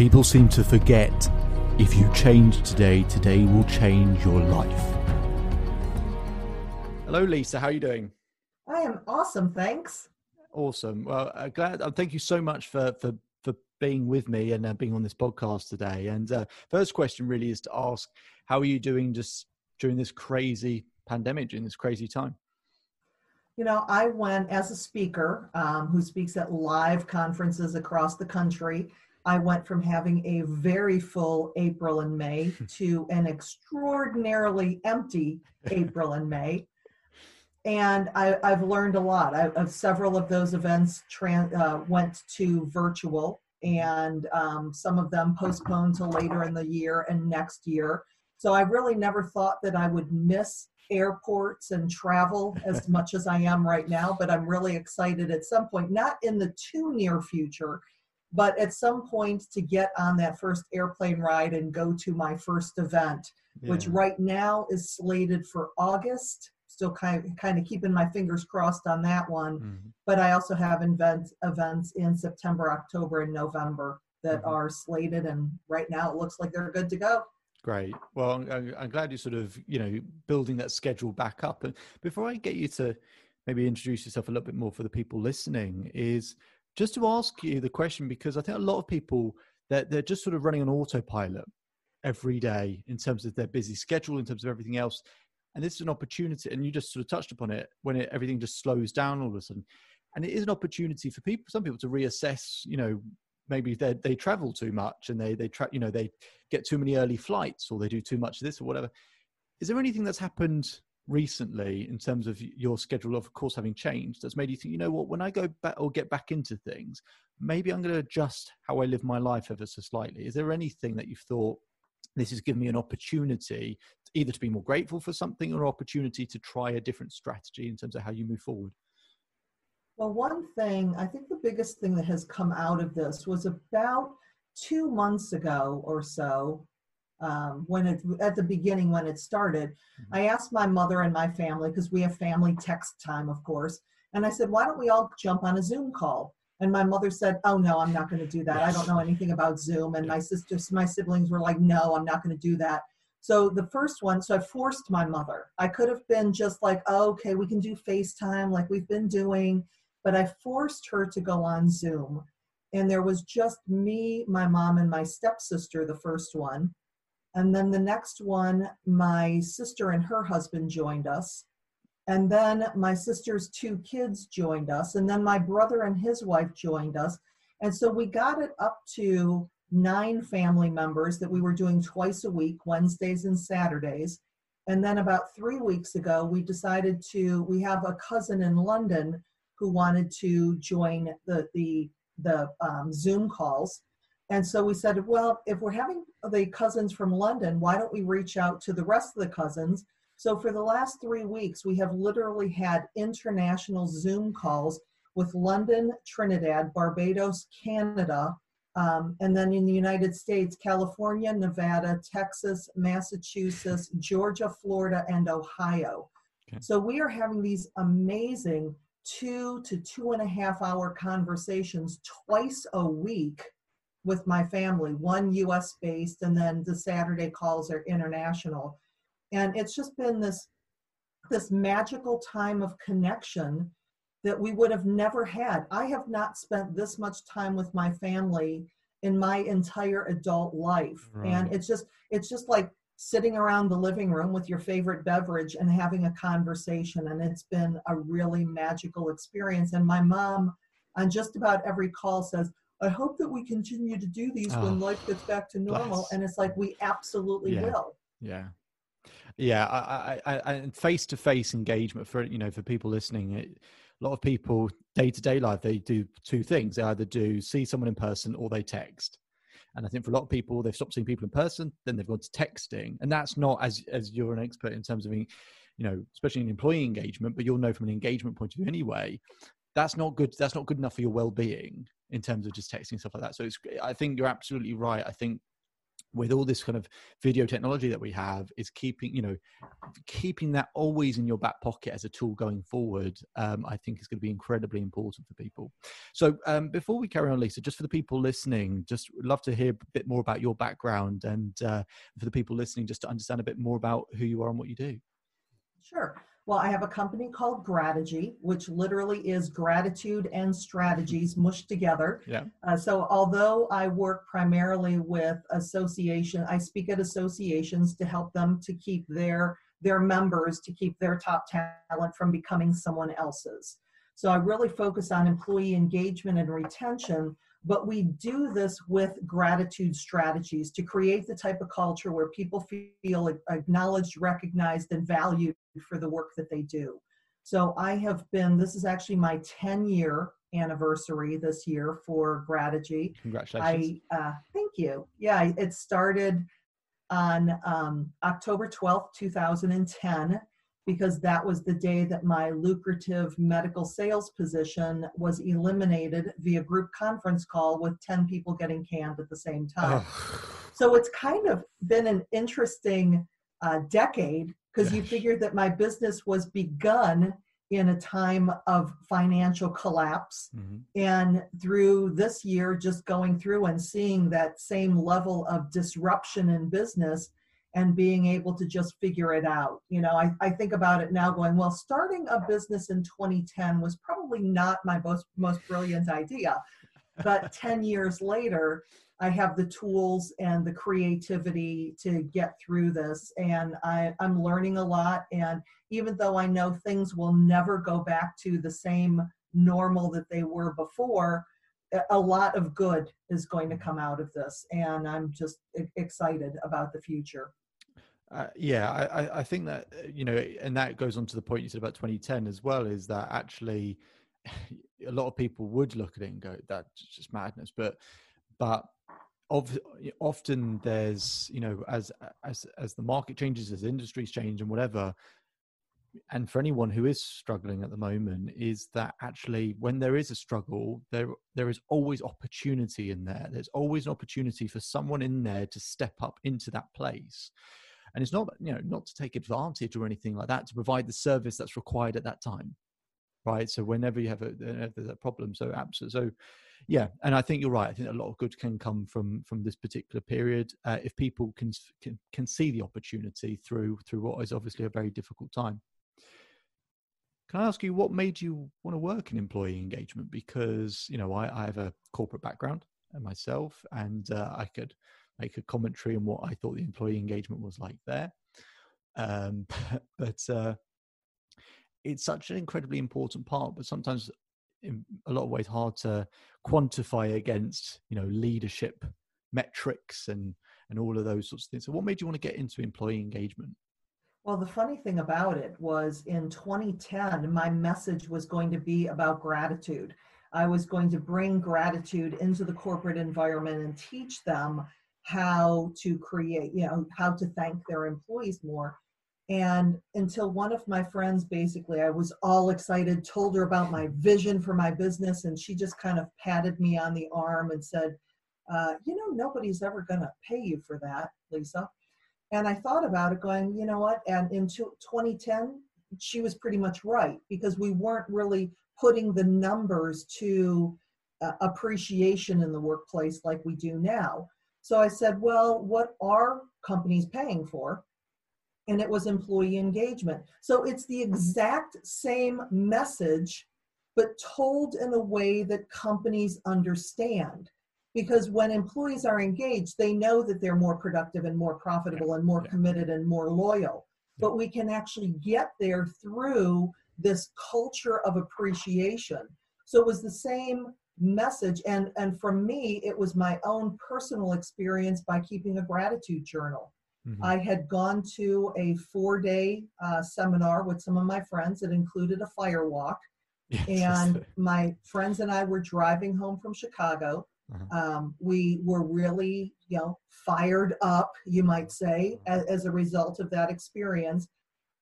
People seem to forget if you change today, today will change your life. Hello, Lisa. How are you doing? I am awesome, thanks. Awesome. Well, uh, glad. Uh, thank you so much for for for being with me and uh, being on this podcast today. And uh, first question really is to ask, how are you doing just during this crazy pandemic, during this crazy time? You know, I went as a speaker um, who speaks at live conferences across the country. I went from having a very full April and May to an extraordinarily empty April and May. And I, have learned a lot. I, of several of those events trans, uh, went to virtual, and um, some of them postponed to later in the year and next year. So I really never thought that I would miss airports and travel as much as I am right now, but I'm really excited at some point, not in the too near future, but at some point to get on that first airplane ride and go to my first event, yeah. which right now is slated for August. Still kind of, kind of keeping my fingers crossed on that one. Mm-hmm. But I also have event, events in September, October, and November that mm-hmm. are slated. And right now it looks like they're good to go. Great. Well, I'm, I'm, glad you're sort of, you know, building that schedule back up. And before I get you to maybe introduce yourself a little bit more for the people listening, is just to ask you the question because I think a lot of people that they're, just sort of running on autopilot every day in terms of their busy schedule, in terms of everything else. And this is an opportunity, and you just sort of touched upon it when it, everything just slows down all of a sudden. And it is an opportunity for people, some people to reassess, you know, maybe they they travel too much and they they tra- you know they get too many early flights or they do too much of this or whatever. Is there anything that's happened recently in terms of your schedule of course having changed that's made you think you know what? When i go back or get back into things maybe i'm going to adjust how i live my life ever so slightly. Is there anything that you've thought this has given me an opportunity either to be more grateful for something or opportunity to try a different strategy in terms of how you move forward? Well one thing i think the biggest thing that has come out of this was about two months ago or so um, when it at the beginning when it started mm-hmm. i asked my mother and my family because we have family text time of course and i said why don't we all jump on a zoom call? And my mother said oh no i'm not going to do that. I don't know anything about zoom. And my sisters my siblings were like no i'm not going to do that. So the first one so i forced my mother. I could have been just like oh, okay we can do facetime like we've been doing but i forced her to go on zoom and there was just me my mom and my stepsister the first one and then the next one, my sister and her husband joined us. And then my sister's two kids joined us. And then my brother and his wife joined us. And so we got it up to nine family members that we were doing twice a week, Wednesdays and Saturdays. And then about three weeks ago, we decided to, we have a cousin in London who wanted to join the, the, the um, Zoom calls. And so we said, well, if we're having the cousins from London, why don't we reach out to the rest of the cousins? So for the last three weeks, we have literally had international Zoom calls with London, Trinidad, Barbados, Canada, um, and then in the United States, California, Nevada, Texas, Massachusetts, Georgia, Florida, and Ohio. Okay. So we are having these amazing two to two and a half hour conversations twice a week with my family, one US based, and then the Saturday calls are international. And it's just been this this magical time of connection that we would have never had. I have not spent this much time with my family in my entire adult life. Right. And it's just it's just like sitting around the living room with your favorite beverage and having a conversation and it's been a really magical experience and my mom on just about every call says I hope that we continue to do these oh, when life gets back to normal. Bless. And it's like, we absolutely yeah. will. Yeah. Yeah. I, I, I, face-to-face engagement for, you know, for people listening, it, a lot of people day-to-day life, they do two things. They either do see someone in person or they text. And I think for a lot of people, they've stopped seeing people in person, then they've gone to texting. And that's not as, as you're an expert in terms of, being, you know, especially in employee engagement, but you'll know from an engagement point of view anyway, that's not good. That's not good enough for your well-being in terms of just texting and stuff like that. So it's, I think you're absolutely right. I think with all this kind of video technology that we have is keeping you know keeping that always in your back pocket as a tool going forward um, i think is going to be incredibly important for people so um, before we carry on lisa just for the people listening just love to hear a bit more about your background and uh, for the people listening just to understand a bit more about who you are and what you do sure well, I have a company called Grategy, which literally is gratitude and strategies mushed together. Yeah. Uh, so, although I work primarily with association, I speak at associations to help them to keep their their members to keep their top talent from becoming someone else's. So, I really focus on employee engagement and retention but we do this with gratitude strategies to create the type of culture where people feel acknowledged, recognized, and valued for the work that they do. So I have been, this is actually my 10 year anniversary this year for Grategy. Congratulations. I, uh, thank you. Yeah, it started on um, October 12th, 2010 because that was the day that my lucrative medical sales position was eliminated via group conference call with 10 people getting canned at the same time. Oh. So it's kind of been an interesting uh, decade because you figured that my business was begun in a time of financial collapse. Mm-hmm. And through this year, just going through and seeing that same level of disruption in business and being able to just figure it out. You know, I, I think about it now going, well, starting a business in 2010 was probably not my most, most brilliant idea. But 10 years later, I have the tools and the creativity to get through this. And I, I'm learning a lot. And even though I know things will never go back to the same normal that they were before, a lot of good is going to come out of this. And I'm just excited about the future. Uh, yeah, I, I think that uh, you know, and that goes on to the point you said about 2010 as well. Is that actually a lot of people would look at it and go, "That's just madness," but but of, often there's you know, as as as the market changes, as industries change, and whatever. And for anyone who is struggling at the moment, is that actually when there is a struggle, there there is always opportunity in there. There's always an opportunity for someone in there to step up into that place and it's not you know not to take advantage or anything like that to provide the service that's required at that time right so whenever you have a, there's a problem so absolutely so yeah and i think you're right i think a lot of good can come from from this particular period uh, if people can, can can see the opportunity through through what is obviously a very difficult time can I ask you what made you want to work in employee engagement? Because you know I, I have a corporate background myself, and uh, I could make a commentary on what I thought the employee engagement was like there. Um, but uh, it's such an incredibly important part, but sometimes in a lot of ways hard to quantify against you know leadership metrics and and all of those sorts of things. So, what made you want to get into employee engagement? Well, the funny thing about it was in 2010, my message was going to be about gratitude. I was going to bring gratitude into the corporate environment and teach them how to create, you know, how to thank their employees more. And until one of my friends, basically, I was all excited, told her about my vision for my business, and she just kind of patted me on the arm and said, uh, You know, nobody's ever going to pay you for that, Lisa. And I thought about it going, you know what? And in 2010, she was pretty much right because we weren't really putting the numbers to uh, appreciation in the workplace like we do now. So I said, well, what are companies paying for? And it was employee engagement. So it's the exact same message, but told in a way that companies understand. Because when employees are engaged, they know that they're more productive and more profitable and more committed and more loyal. But we can actually get there through this culture of appreciation. So it was the same message and and for me it was my own personal experience by keeping a gratitude journal mm-hmm. i had gone to a four day uh, seminar with some of my friends that included a fire walk and my friends and i were driving home from chicago uh-huh. um, we were really you know fired up you might say as, as a result of that experience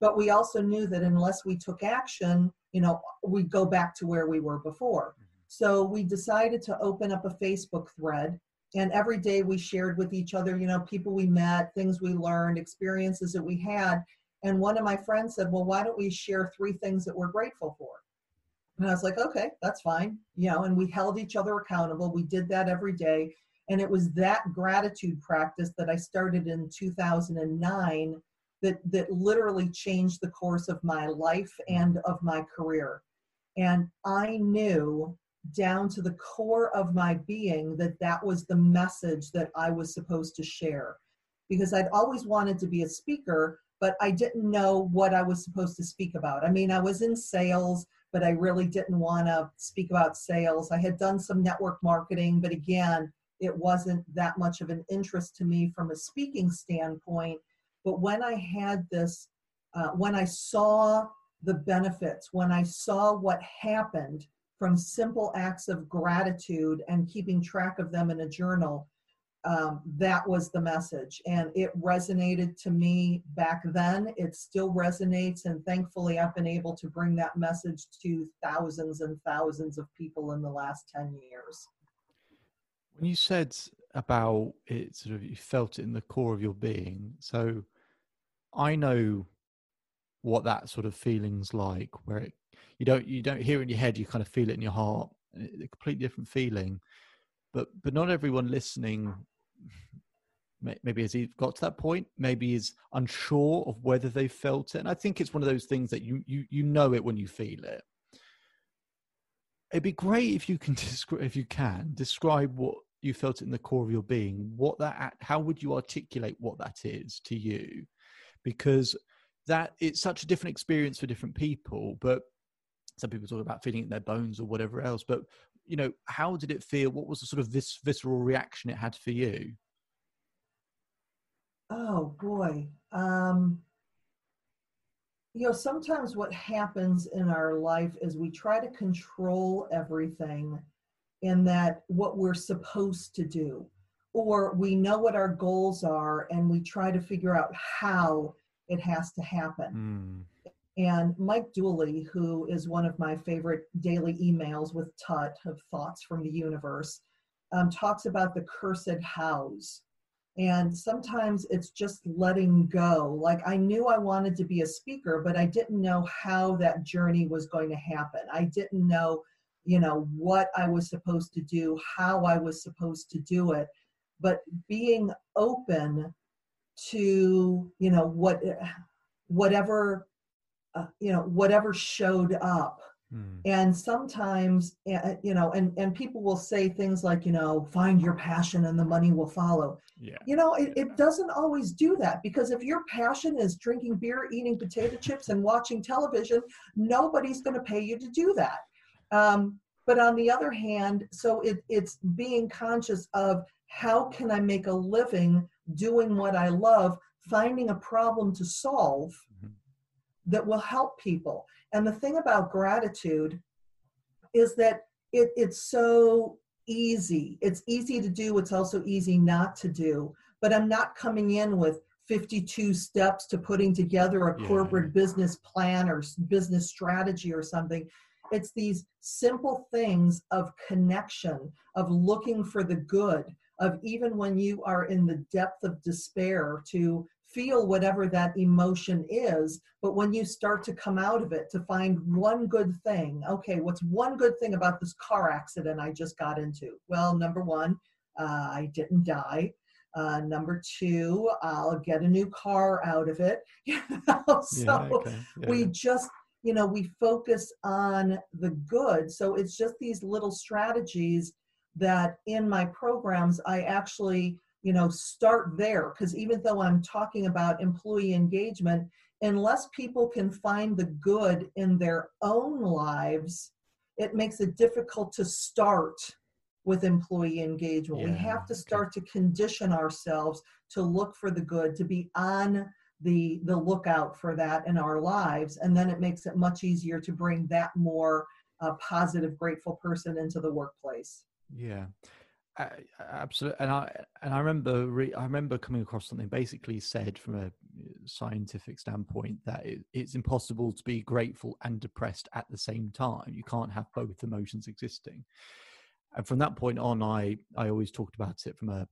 but we also knew that unless we took action you know we'd go back to where we were before mm-hmm. So we decided to open up a Facebook thread and every day we shared with each other, you know, people we met, things we learned, experiences that we had. And one of my friends said, Well, why don't we share three things that we're grateful for? And I was like, Okay, that's fine. You know, and we held each other accountable. We did that every day. And it was that gratitude practice that I started in 2009 that, that literally changed the course of my life and of my career. And I knew down to the core of my being that that was the message that I was supposed to share. Because I'd always wanted to be a speaker, but I didn't know what I was supposed to speak about. I mean, I was in sales, but I really didn't want to speak about sales. I had done some network marketing, but again, it wasn't that much of an interest to me from a speaking standpoint. But when I had this, uh, when I saw the benefits, when I saw what happened from simple acts of gratitude and keeping track of them in a journal, um, that was the message. And it resonated to me back then. It still resonates. And thankfully, I've been able to bring that message to thousands and thousands of people in the last 10 years. When you said about it, sort of, you felt it in the core of your being. So I know what that sort of feeling's like, where it you don't you don't hear it in your head you kind of feel it in your heart a completely different feeling. But but not everyone listening maybe has got to that point maybe is unsure of whether they felt it. And i think it's one of those things that you you you know it when you feel it. It'd be great if you can describe if you can describe what you felt it in the core of your being what that how would you articulate what that is to you? Because that it's such a different experience for different people but some people talk about feeling it in their bones or whatever else but you know how did it feel? What was the sort of this visceral reaction it had for you? Oh boy. Um you know sometimes what happens in our life is we try to control everything in that what we're supposed to do or we know what our goals are and we try to figure out how it has to happen. Mm. And Mike Dooley, who is one of my favorite daily emails with Tut of Thoughts from the Universe, um, talks about the cursed hows. And sometimes it's just letting go. Like I knew I wanted to be a speaker, but I didn't know how that journey was going to happen. I didn't know, you know, what I was supposed to do, how I was supposed to do it. But being open to, you know, what whatever uh, you know whatever showed up. Hmm. and sometimes uh, you know and and people will say things like you know find your passion and the money will follow. Yeah. You know it, yeah. it doesn't always do that because if your passion is drinking beer eating potato chips and watching television nobody's going to pay you to do that. Um, but on the other hand so it, it's being conscious of how can i make a living doing what i love finding a problem to solve that will help people. And the thing about gratitude is that it, it's so easy. It's easy to do, it's also easy not to do. But I'm not coming in with 52 steps to putting together a corporate yeah. business plan or business strategy or something. It's these simple things of connection, of looking for the good, of even when you are in the depth of despair, to feel whatever that emotion is but when you start to come out of it to find one good thing okay what's one good thing about this car accident i just got into well number one uh, i didn't die uh, number two i'll get a new car out of it you know? so yeah, okay. yeah. we just you know we focus on the good so it's just these little strategies that in my programs i actually you know start there. Because even though i'm talking about employee engagement unless people can find the good in their own lives it makes it difficult to start with employee engagement. Yeah, we have to start to condition ourselves to look for the good to be on the the lookout for that in our lives and then it makes it much easier to bring that more uh, positive grateful person into the workplace. Yeah absolutely, and I and I remember re- I remember coming across something basically said from a uh, scientific standpoint that it, it's impossible to be grateful and depressed at the same time. You can't have both emotions existing. and from that point on, I I always talked about it from a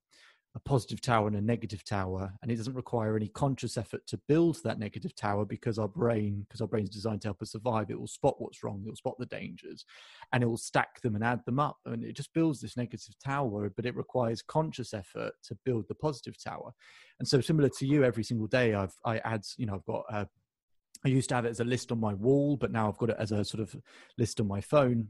a positive tower and a negative tower and it doesn't require any conscious effort to build that negative tower because our brain because our brain's designed to help us survive. It will spot what's wrong it will spot the dangers and it will stack them and add them up and it just builds this negative tower but it requires conscious effort to build the positive tower. And so similar to you every single day i've i add you know i've got a, I used to have it as a list on my wall but now i've got it as a sort of list on my phone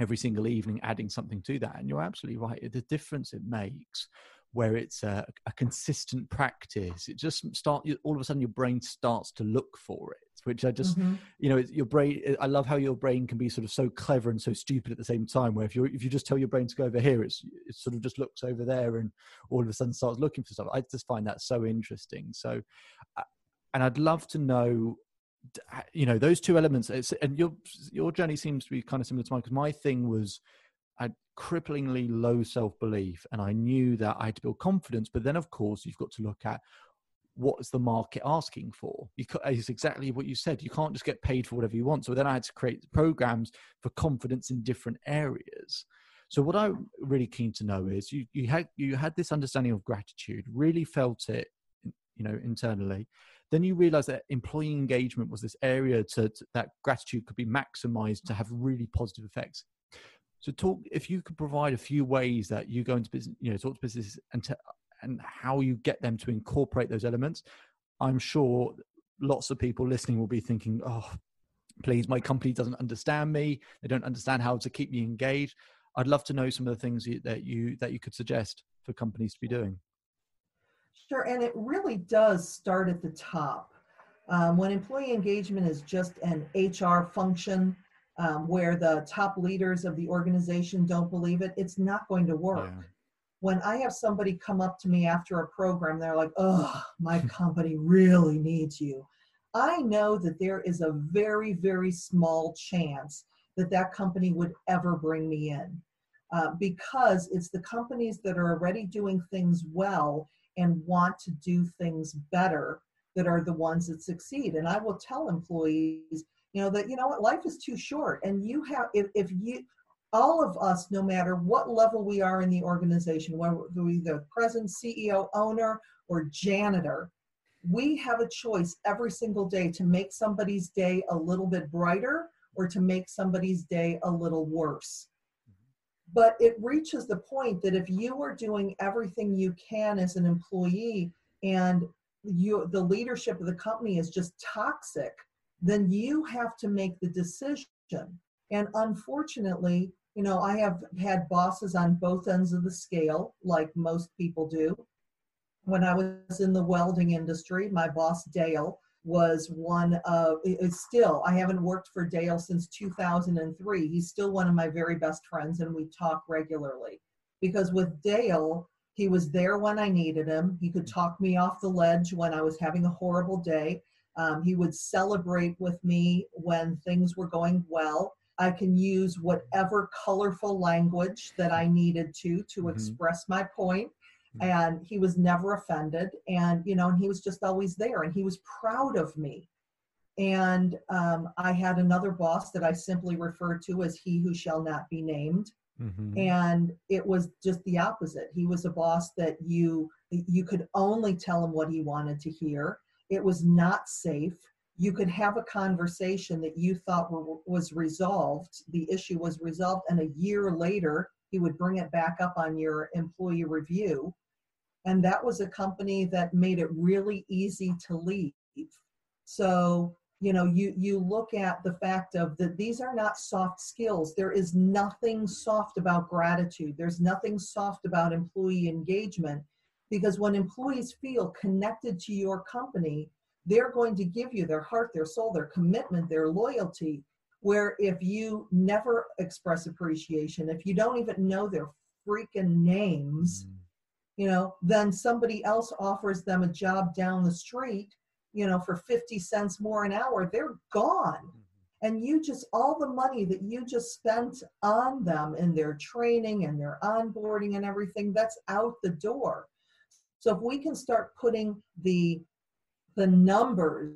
every single evening adding something to that and you're absolutely right the difference it makes where it's a, a, consistent practice it just start all of a sudden your brain starts to look for it which i just mm-hmm. you know it's your brain i love how your brain can be sort of so clever and so stupid at the same time where if you if you just tell your brain to go over here it's it sort of just looks over there and all of a sudden starts looking for stuff i just find that so interesting so uh, and i'd love to know you know those two elements and your your journey seems to be kind of similar to mine because my thing was had cripplingly low self belief, and I knew that I had to build confidence. But then, of course, you've got to look at what is the market asking for? It's exactly what you said. You can't just get paid for whatever you want. So then I had to create programs for confidence in different areas. So what I'm really keen to know is you you had you had this understanding of gratitude, really felt it, you know, internally. Then you realized that employee engagement was this area to, to that gratitude could be maximized to have really positive effects. So talk if you could provide a few ways that you go into business, you know, talk to businesses and to, and how you get them to incorporate those elements. I'm sure lots of people listening will be thinking, "Oh, please, my company doesn't understand me. They don't understand how to keep me engaged." I'd love to know some of the things that you that you could suggest for companies to be doing. Sure, and it really does start at the top. Um, when employee engagement is just an HR function, um, where the top leaders of the organization don't believe it, it's not going to work. Yeah. When I have somebody come up to me after a program, they're like, oh, my company really needs you. I know that there is a very, very small chance that that company would ever bring me in uh, because it's the companies that are already doing things well and want to do things better that are the ones that succeed. And I will tell employees, you know that you know what life is too short. And you have if, if you all of us no matter what level we are in the organization whether we the president ceo owner or janitor we have a choice every single day to make somebody's day a little bit brighter or to make somebody's day a little worse. Mm-hmm. But it reaches the point that if you are doing everything you can as an employee and you the leadership of the company is just toxic then you have to make the decision. And unfortunately, you know, I have had bosses on both ends of the scale, like most people do. When I was in the welding industry, my boss, Dale, was one of, it's still, I haven't worked for Dale since 2003. He's still one of my very best friends, and we talk regularly. Because with Dale, he was there when I needed him. He could talk me off the ledge when I was having a horrible day. Um, he would celebrate with me when things were going well. I can use whatever colorful language that I needed to to mm-hmm. express my point. Mm-hmm. And he was never offended. And, you know, and he was just always there and he was proud of me. And um, I had another boss that I simply referred to as he who shall not be named. Mm-hmm. And it was just the opposite. He was a boss that you you could only tell him what he wanted to hear it was not safe. You could have a conversation that you thought were, was resolved, the issue was resolved, and a year later, he would bring it back up on your employee review. And that was a company that made it really easy to leave. So, you know, you, you look at the fact of that these are not soft skills. There is nothing soft about gratitude. There's nothing soft about employee engagement because when employees feel connected to your company, they're going to give you their heart, their soul, their commitment, their loyalty. Where if you never express appreciation, if you don't even know their freaking names, mm. you know, then somebody else offers them a job down the street, you know, for 50 cents more an hour, they're gone. Mm-hmm. And you just, all the money that you just spent on them in their training and their onboarding and everything, that's out the door. So if we can start putting the the numbers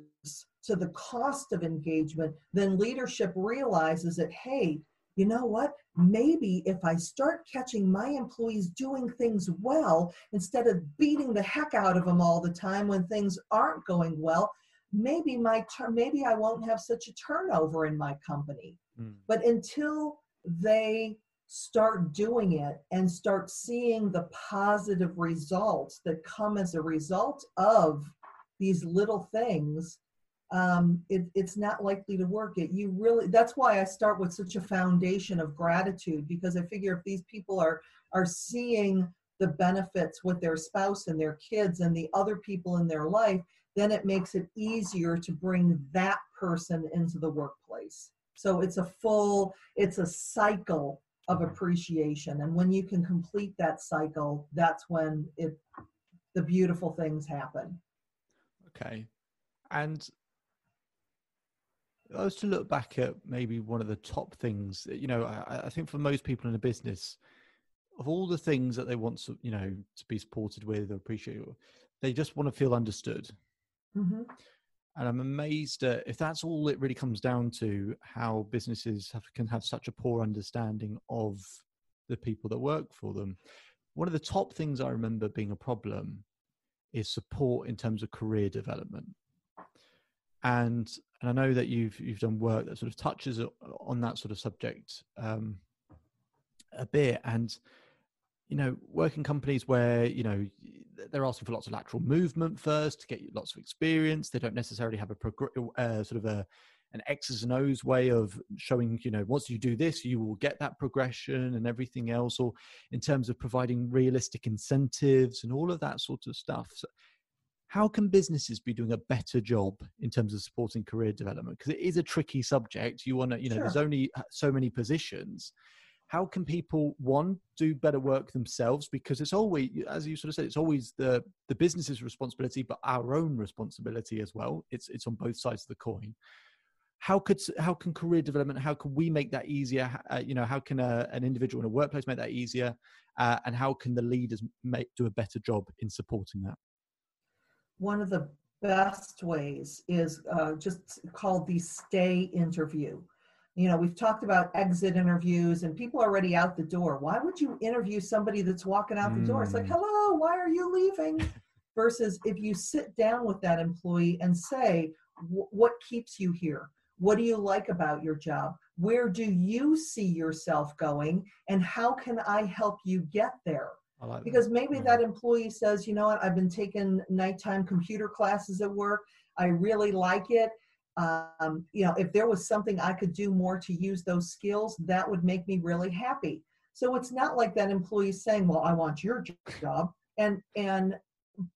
to the cost of engagement, then leadership realizes that, hey, you know what? maybe if I start catching my employees doing things well, instead of beating the heck out of them all the time when things aren't going well, maybe my ter- maybe I won't have such a turnover in my company. Mm. But until they start doing it and start seeing the positive results that come as a result of these little things um, it, it's not likely to work. It you really that's why i start with such a foundation of gratitude because i figure if these people are are seeing the benefits with their spouse and their kids and the other people in their life then it makes it easier to bring that person into the workplace. So it's a full it's a cycle of appreciation and when you can complete that cycle that's when it the beautiful things happen okay and I was to look back at maybe one of the top things, you know, I, I, think for most people in a business, of all the things that they want to, you know, to be supported with or appreciate, they just want to feel understood. Mm-hmm. And I'm amazed at if that's all it really comes down to, how businesses have, can have such a poor understanding of the people that work for them. One of the top things I remember being a problem is support in terms of career development and and I know that you've you've done work that sort of touches on that sort of subject um, a bit, and you know, working companies where you know they're asking for lots of lateral movement first to get lots of experience. They don't necessarily have a progr- uh, sort of a an X's and O's way of showing, you know, once you do this, you will get that progression and everything else, or in terms of providing realistic incentives and all of that sort of stuff. So how can businesses be doing a better job in terms of supporting career development because it is a tricky subject you want to you know sure. there's only uh, so many positions how can people one do better work themselves? Because it's always as you sort of said it's always the the business's responsibility but our own responsibility as well. It's it's on both sides of the coin. How could how can career development how can we make that easier? Uh, you know how can a, an individual in a workplace make that easier? Uh, and how can the leaders make do a better job in supporting that? One of the best ways is uh, just called the stay interview. You know, we've talked about exit interviews and people are already out the door. Why would you interview somebody that's walking out the mm. door? It's like, hmm. hello, why are you leaving? Versus if you sit down with that employee and say, what keeps you here? What do you like about your job? Where do you see yourself going? And how can I help you get there? Like because maybe yeah. that employee says, you know what, I've been taking nighttime computer classes at work. I really like it. Um, you know, if there was something I could do more to use those skills, that would make me really happy. So it's not like that employee saying, well, I want your job. And, and,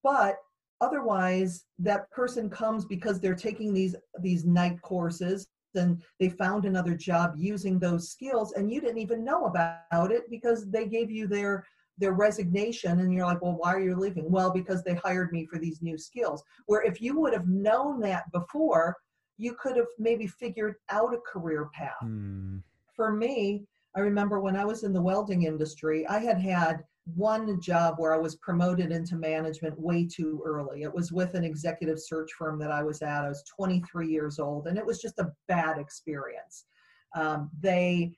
but otherwise that person comes because they're taking these, these night courses and they found another job using those skills and you didn't even know about it because they gave you their their resignation and you're like well why are you leaving well because they hired me for these new skills where if you would have known that before you could have maybe figured out a career path. Hmm. for me i remember when i was in the welding industry i had had one job where i was promoted into management way too early. It was with an executive search firm that i was at. I was 23 years old and it was just a bad experience. Um, they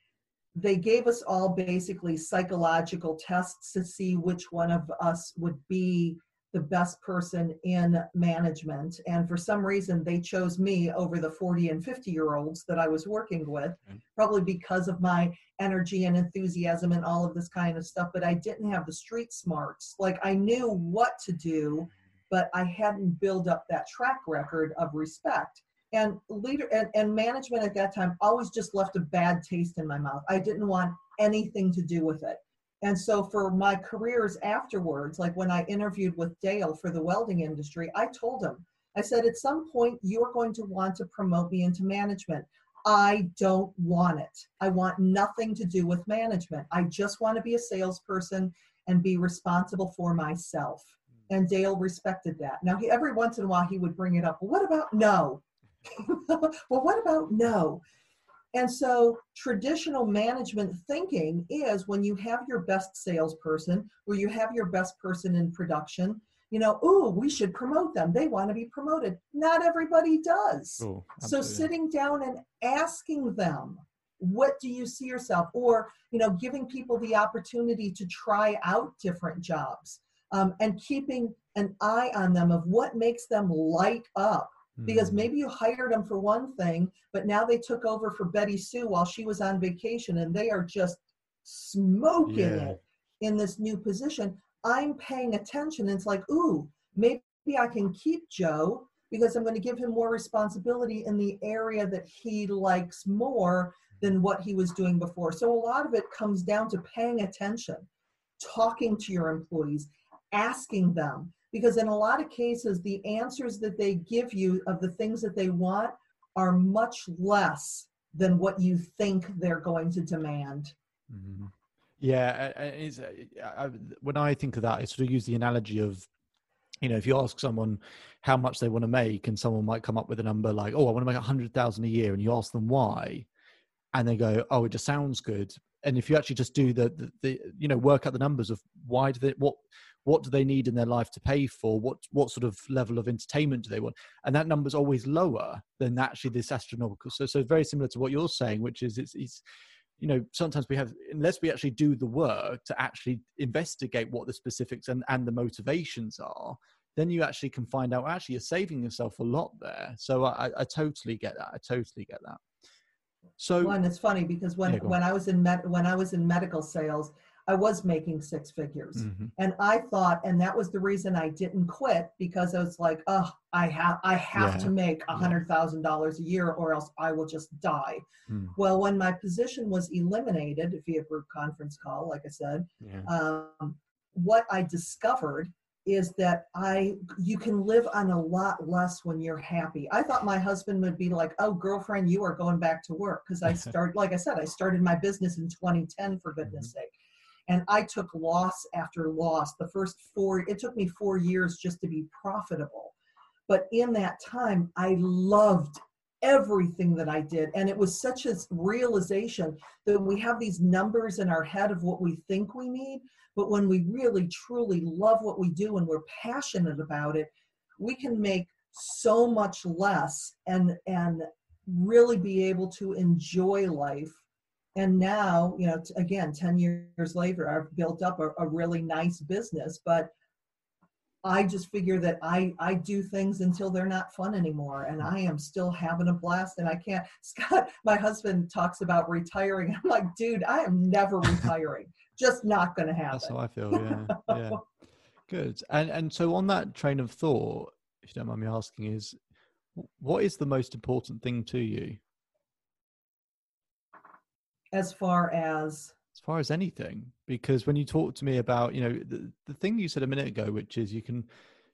they gave us all basically psychological tests to see which one of us would be the best person in management. And for some reason, they chose me over the 40 and 50 year olds that I was working with, probably because of my energy and enthusiasm and all of this kind of stuff. But I didn't have the street smarts. Like I knew what to do, but I hadn't built up that track record of respect and leader and, and management at that time always just left a bad taste in my mouth i didn't want anything to do with it and so for my careers afterwards like when i interviewed with dale for the welding industry i told him i said at some point you're going to want to promote me into management. I don't want it. I want nothing to do with management. I just want to be a salesperson and be responsible for myself. Hmm. And dale respected that. Now he, every once in a while he would bring it up well, what about no? Well, what about no? And so traditional management thinking is when you have your best salesperson or you have your best person in production, you know, oh, we should promote them. They want to be promoted. Not everybody does. Oh, so sitting down and asking them, what do you see yourself or you know giving people the opportunity to try out different jobs um, and keeping an eye on them of what makes them light up because Mm. maybe you hired them for one thing but now they took over for betty sue while she was on vacation and they are just smoking Yeah. it in this new position i'm paying attention and it's like ooh maybe i can keep joe because i'm going to give him more responsibility in the area that he likes more than what he was doing before so a lot of it comes down to paying attention talking to your employees asking them because in a lot of cases the answers that they give you of the things that they want are much less than what you think they're going to demand Mhm. Yeah, uh, I, when I think of that, I sort of use the analogy of, you know, if you ask someone how much they want to make, and someone might come up with a number like, "Oh, I want to make a hundred thousand a year," and you ask them why, and they go, "Oh, it just sounds good." And if you actually just do the, the, the you know, work out the numbers of why do they what what do they need in their life to pay for? What what sort of level of entertainment do they want? And that number's always lower than actually this astronomical. So so very similar to what you're saying which is it's, it's you know sometimes we have unless we actually do the work to actually investigate what the specifics and and the motivations are then you actually can find out actually you're saving yourself a lot there. So i i totally get that. I totally get that. So and it's funny because when Yeah, when I was in med, when I was in medical sales, I was making six figures, Mhm. and I thought, and that was the reason I didn't quit because I was like, oh, I have I have Yeah, to make a hundred thousand dollars a year, or else I will just die. Mm. Well, when my position was eliminated via group conference call, like I said, yeah um, what I discovered is that I you can live on a lot less when you're happy. I thought my husband would be like, "Oh, girlfriend, you are going back to work," because I start like I said, I started my business in 2010 for goodness sake, and I took loss after loss. The first four, it took me four years just to be profitable, but in that time, I loved everything that I did, and it was such a realization that we have these numbers in our head of what we think we need but when we really truly love what we do and we're passionate about it we can make so much less and and really be able to enjoy life and now you know t- again 10 years later i've built up a, a really nice business but i just figure that i i do things until they're not fun anymore and i am still having a blast and i can't scott my husband talks about retiring i'm like dude i am never retiring just not going to happen That's how I feel. Yeah, yeah. Good. And and so on that train of thought, if you don't mind me asking, is what is the most important thing to you as far as as far as anything? Because when you talk to me about, you know, the, the thing you said a minute ago, which is you can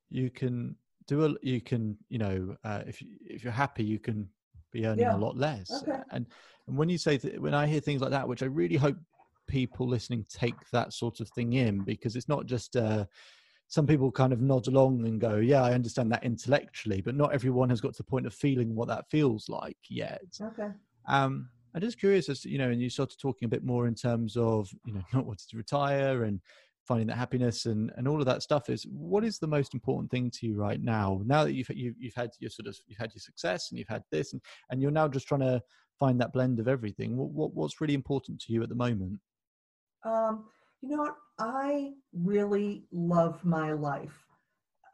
you can do a you can you know uh, if you, if you're happy you can be earning Yeah. a lot less Okay. and and when you say th- when i hear things like that which i really hope people listening take that sort of thing in because it's not just uh some people kind of nod along and go yeah i understand that intellectually but not everyone has got to the point of feeling what that feels like yet okay um, I'm just curious as to, you know, and you started talking a bit more in terms of, you know, not wanting to retire and finding that happiness and, and all of that stuff is what is the most important thing to you right now? Now that you've, you've, you've had your sort of, you've had your success and you've had this and, and you're now just trying to find that blend of everything. What, what, what's really important to you at the moment? Um, you know? I really love my life.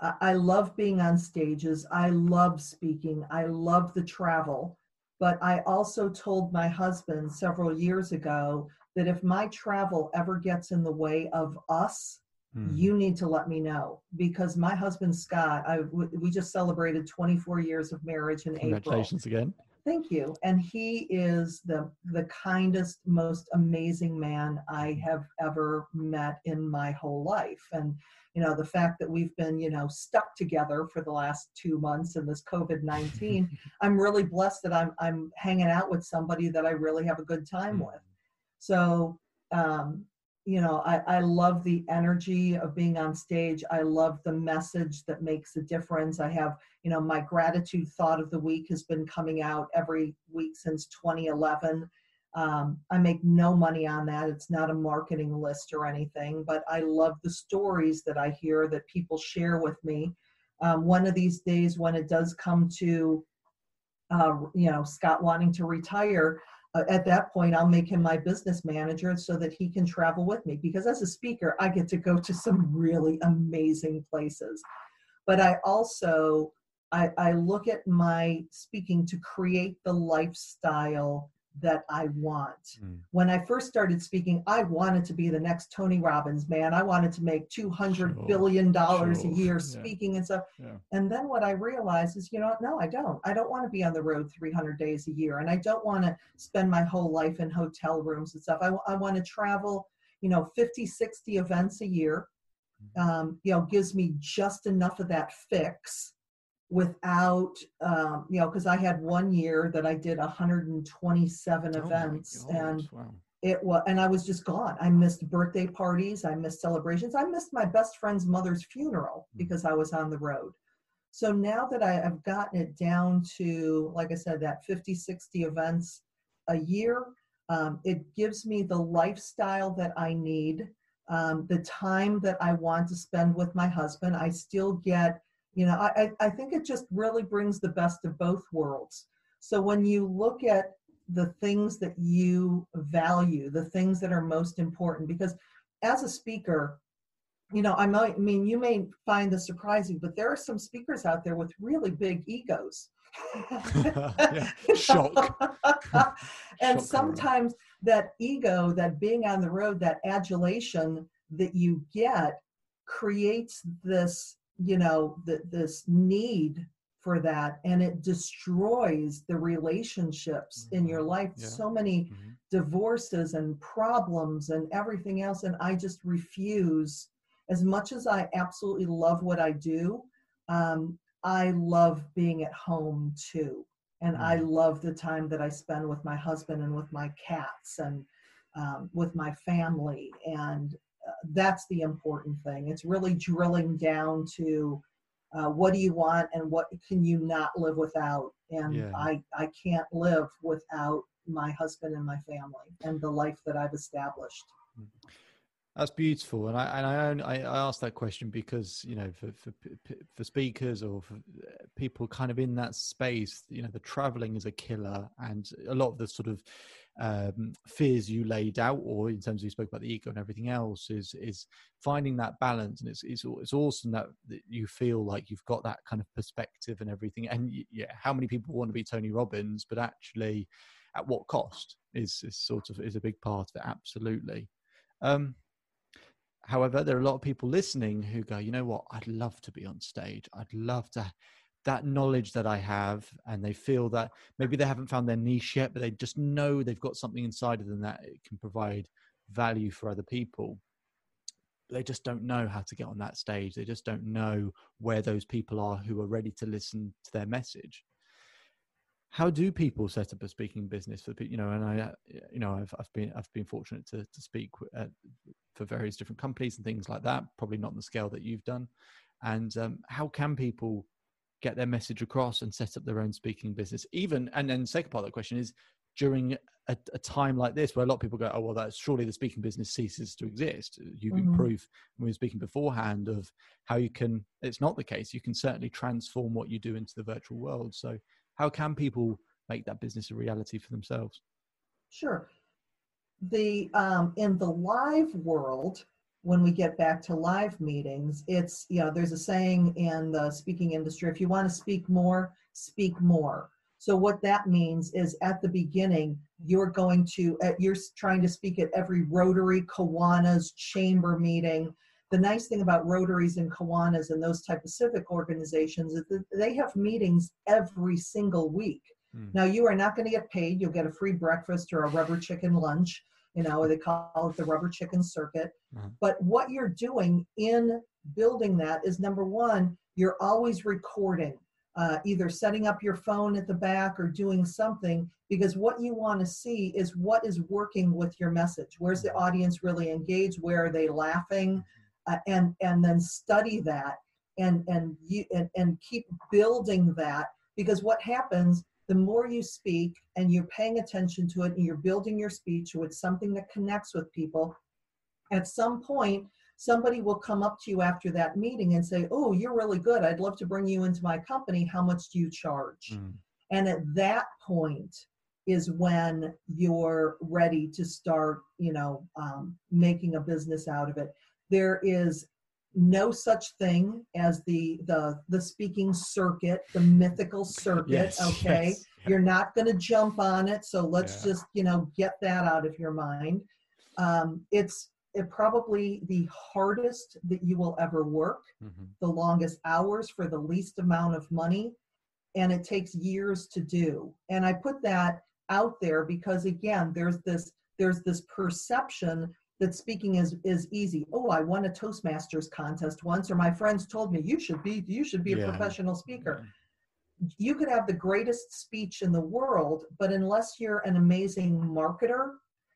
I, I love being on stages. I love speaking. I love the travel. But I also told my husband several years ago that if my travel ever gets in the way of us, Hmm. you need to let me know because my husband Scott, I we just celebrated 24 years of marriage in April. Congratulations again. Thank you. And he is the the kindest, most amazing man I have ever met in my whole life. And you know, the fact that we've been, you know, stuck together for the last two months in this COVID-19, I'm really blessed that I'm I'm hanging out with somebody that I really have a good time with. So um, you know, I, I love the energy of being on stage. I love the message that makes a difference. I have you know my gratitude thought of the week has been coming out every week since 2011 um, i make no money on that it's not a marketing list or anything but i love the stories that i hear that people share with me um, one of these days when it does come to uh, you know scott wanting to retire Uh, at that point I'll make him my business manager so that he can travel with me because as a speaker I get to go to some really amazing places. But I also I, I look at my speaking to create the lifestyle that I want. Mm. When I first started speaking, I wanted to be the next Tony Robbins man. I wanted to make two hundred sure. billion dollars sure. a year speaking yeah. and stuff. Yeah. And then what I realized is, you know, no, I don't. I don't want to be on the road 300 days a year, and I don't want to spend my whole life in hotel rooms and stuff. I, I want to travel, you know, 50, 60 events a year. Mm-hmm. Um, you know, gives me just enough of that fix without um, you know because i had one year that i did 127 oh events and wow. it was and i was just gone i missed birthday parties i missed celebrations i missed my best friend's mother's funeral mm. because i was on the road so now that I, have gotten it down to like i said that 50 60 events a year um, it gives me the lifestyle that i need um, the time that i want to spend with my husband i still get you know I, I think it just really brings the best of both worlds. So when you look at the things that you value the things that are most important because as a speaker you know i might I mean you may find this surprising but there are some speakers out there with really big egos. Shock. And shock sometimes that ego that being on the road that adulation that you get creates this you know the, this need for that and it destroys the relationships mm-hmm. in your mm-hmm. life yeah. so many mm-hmm. divorces and problems and everything else and i just refuse as much as i absolutely love what i do um, i love being at home too and mm-hmm. i love the time that i spend with my husband and with my cats and um, with my family and that's the important thing. It's really drilling down to uh, what do you want and what can you not live without. And yeah. I, I can't live without my husband and my family and the life that I've established. That's beautiful, and I and I I asked that question because you know for for for speakers or for people kind of in that space, you know, the traveling is a killer, and a lot of the sort of um, fears you laid out, or in terms of you spoke about the ego and everything else, is is finding that balance. And it's it's it's awesome that, that you feel like you've got that kind of perspective and everything. And yeah, how many people want to be Tony Robbins, but actually, at what cost is is sort of is a big part of it. Absolutely. Um, however, there are a lot of people listening who go, you know what, I'd love to be on stage. I'd love to that knowledge that I have, and they feel that maybe they haven't found their niche yet, but they just know they've got something inside of them that it can provide value for other people. They just don't know how to get on that stage. They just don't know where those people are who are ready to listen to their message. How do people set up a speaking business for people? you know? And I, you know, I've I've been I've been fortunate to to speak at, for various different companies and things like that. Probably not on the scale that you've done. And um, how can people get their message across and set up their own speaking business. Even and then the second part of the question is during a, a, time like this where a lot of people go oh well that's surely the speaking business ceases to exist. You've mm-hmm. improved we were speaking beforehand of how you can it's not the case. You can certainly transform what you do into the virtual world. So how can people make that business a reality for themselves? Sure. The um, in the live world when we get back to live meetings, it's, you know, there's a saying in the speaking industry if you want to speak more, speak more. So what that means is at the beginning, you're going to, you're trying to speak at every Rotary, Kiwanis, chamber meeting. The nice thing about Rotaries and Kiwanis and those type of civic organizations is that they have meetings every single week. Hmm. Now you are not going to get paid. You'll get a free breakfast or a rubber chicken lunch you know, they call it the rubber chicken circuit. Mm-hmm. But what you're doing in building that is number one, you're always recording, uh, either setting up your phone at the back or doing something, because what you want to see is what is working with your message. Where's the mm-hmm. audience really engaged? Where are they laughing? Mm-hmm. Uh, and and then study that and and you and, and keep building that because what happens the more you speak and you're paying attention to it and you're building your speech with something that connects with people, at some point, somebody will come up to you after that meeting and say, Oh, you're really good. I'd love to bring you into my company. How much do you charge? Mm. And at that point, is when you're ready to start, you know, um, making a business out of it. There is no such thing as the the the speaking circuit, the mythical circuit. Yes, okay, yes, yeah. you're not going to jump on it, so let's Yeah. just you know get that out of your mind. Um, it's it probably the hardest that you will ever work Mhm. the longest hours for the least amount of money and it takes years to do and i put that out there because again there's this there's this perception that speaking is is easy oh i won a toastmasters contest once or my friends told me you should be you should be a professional speaker you could have the greatest speech in the world, but unless you're an amazing marketer,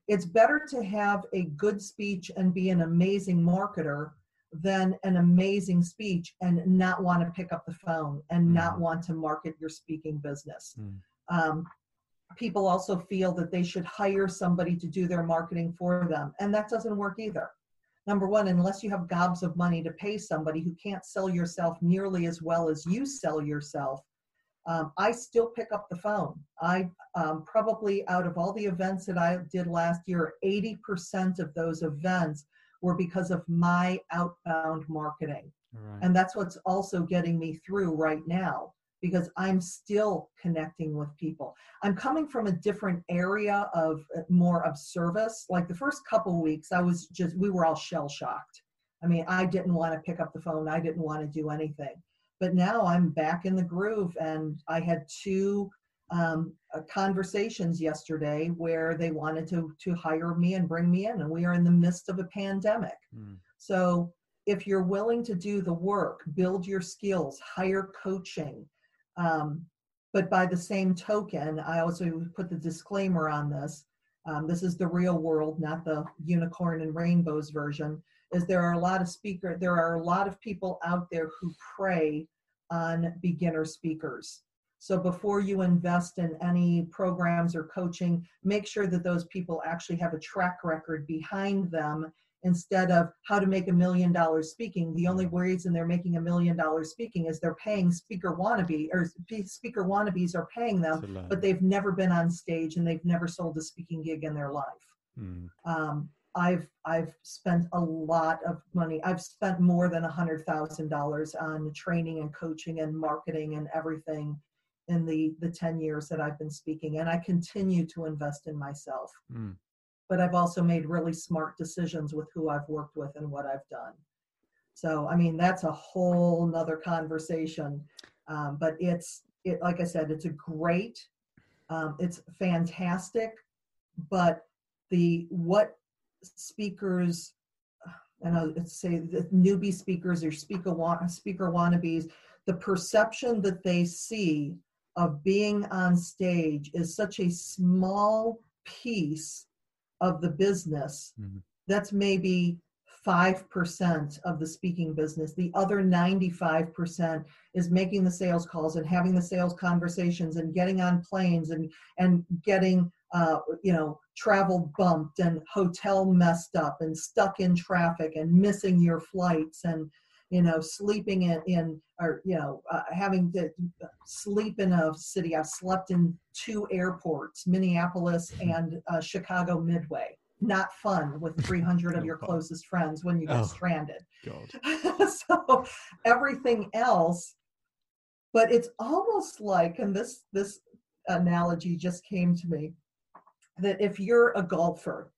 it's better to have a good speech and be an amazing marketer than an amazing speech and not want to pick up the phone and not Mhm. want to market your speaking business. Mm. Um, people also feel that they should hire somebody to do their marketing for them, and that doesn't work either. Number one, unless you have gobs of money to pay somebody who can't sell yourself nearly as well as you sell yourself, um, I still pick up the phone. I um, probably out of all the events that I did last year, 80% of those events were because of my outbound marketing. Right. And that's what's also getting me through right now because I'm still connecting with people. I'm coming from a different area of uh, more of service. Like the first couple weeks, I was just, we were all shell shocked. I mean, I didn't want to pick up the phone, I didn't want to do anything. But now I'm back in the groove, and I had two um, uh, conversations yesterday where they wanted to to hire me and bring me in, and we are in the midst of a pandemic. Mm. So if you're willing to do the work, build your skills, hire coaching. Um, but by the same token, I also put the disclaimer on this. Um, this is the real world, not the unicorn and rainbows version. Is there are a lot of speaker, there are a lot of people out there who prey on beginner speakers. So before you invest in any programs or coaching, make sure that those people actually have a track record behind them instead of how to make a million dollars speaking. The only reason they're making a million dollars speaking is they're paying speaker wannabe or speaker wannabes are paying them, but they've never been on stage and they've never sold a speaking gig in their life. Mm. Um, I've I've spent a lot of money. I've spent more than a hundred thousand dollars on training and coaching and marketing and everything in the the ten years that I've been speaking, and I continue to invest in myself Mm. But I've also made really smart decisions with who I've worked with and what I've done. So, I mean, that's a whole nother conversation. Um, but it's, it, like I said, it's a great, um, it's fantastic, but the, what speakers, and I'll say the newbie speakers or speaker, speaker wannabes, the perception that they see of being on stage is such a small piece of the business Mhm. that's maybe 5% of the speaking business the other 95% is making the sales calls and having the sales conversations and getting on planes and and getting uh, you know travel bumped and hotel messed up and stuck in traffic and missing your flights and you know sleeping in, in or you know uh, having to sleep in a city. I've slept in two airports minneapolis and uh, chicago midway. Not fun with 300 of your closest friends when you get Oh. stranded. So everything else but it's almost like and this this analogy just came to me that if you're a golfer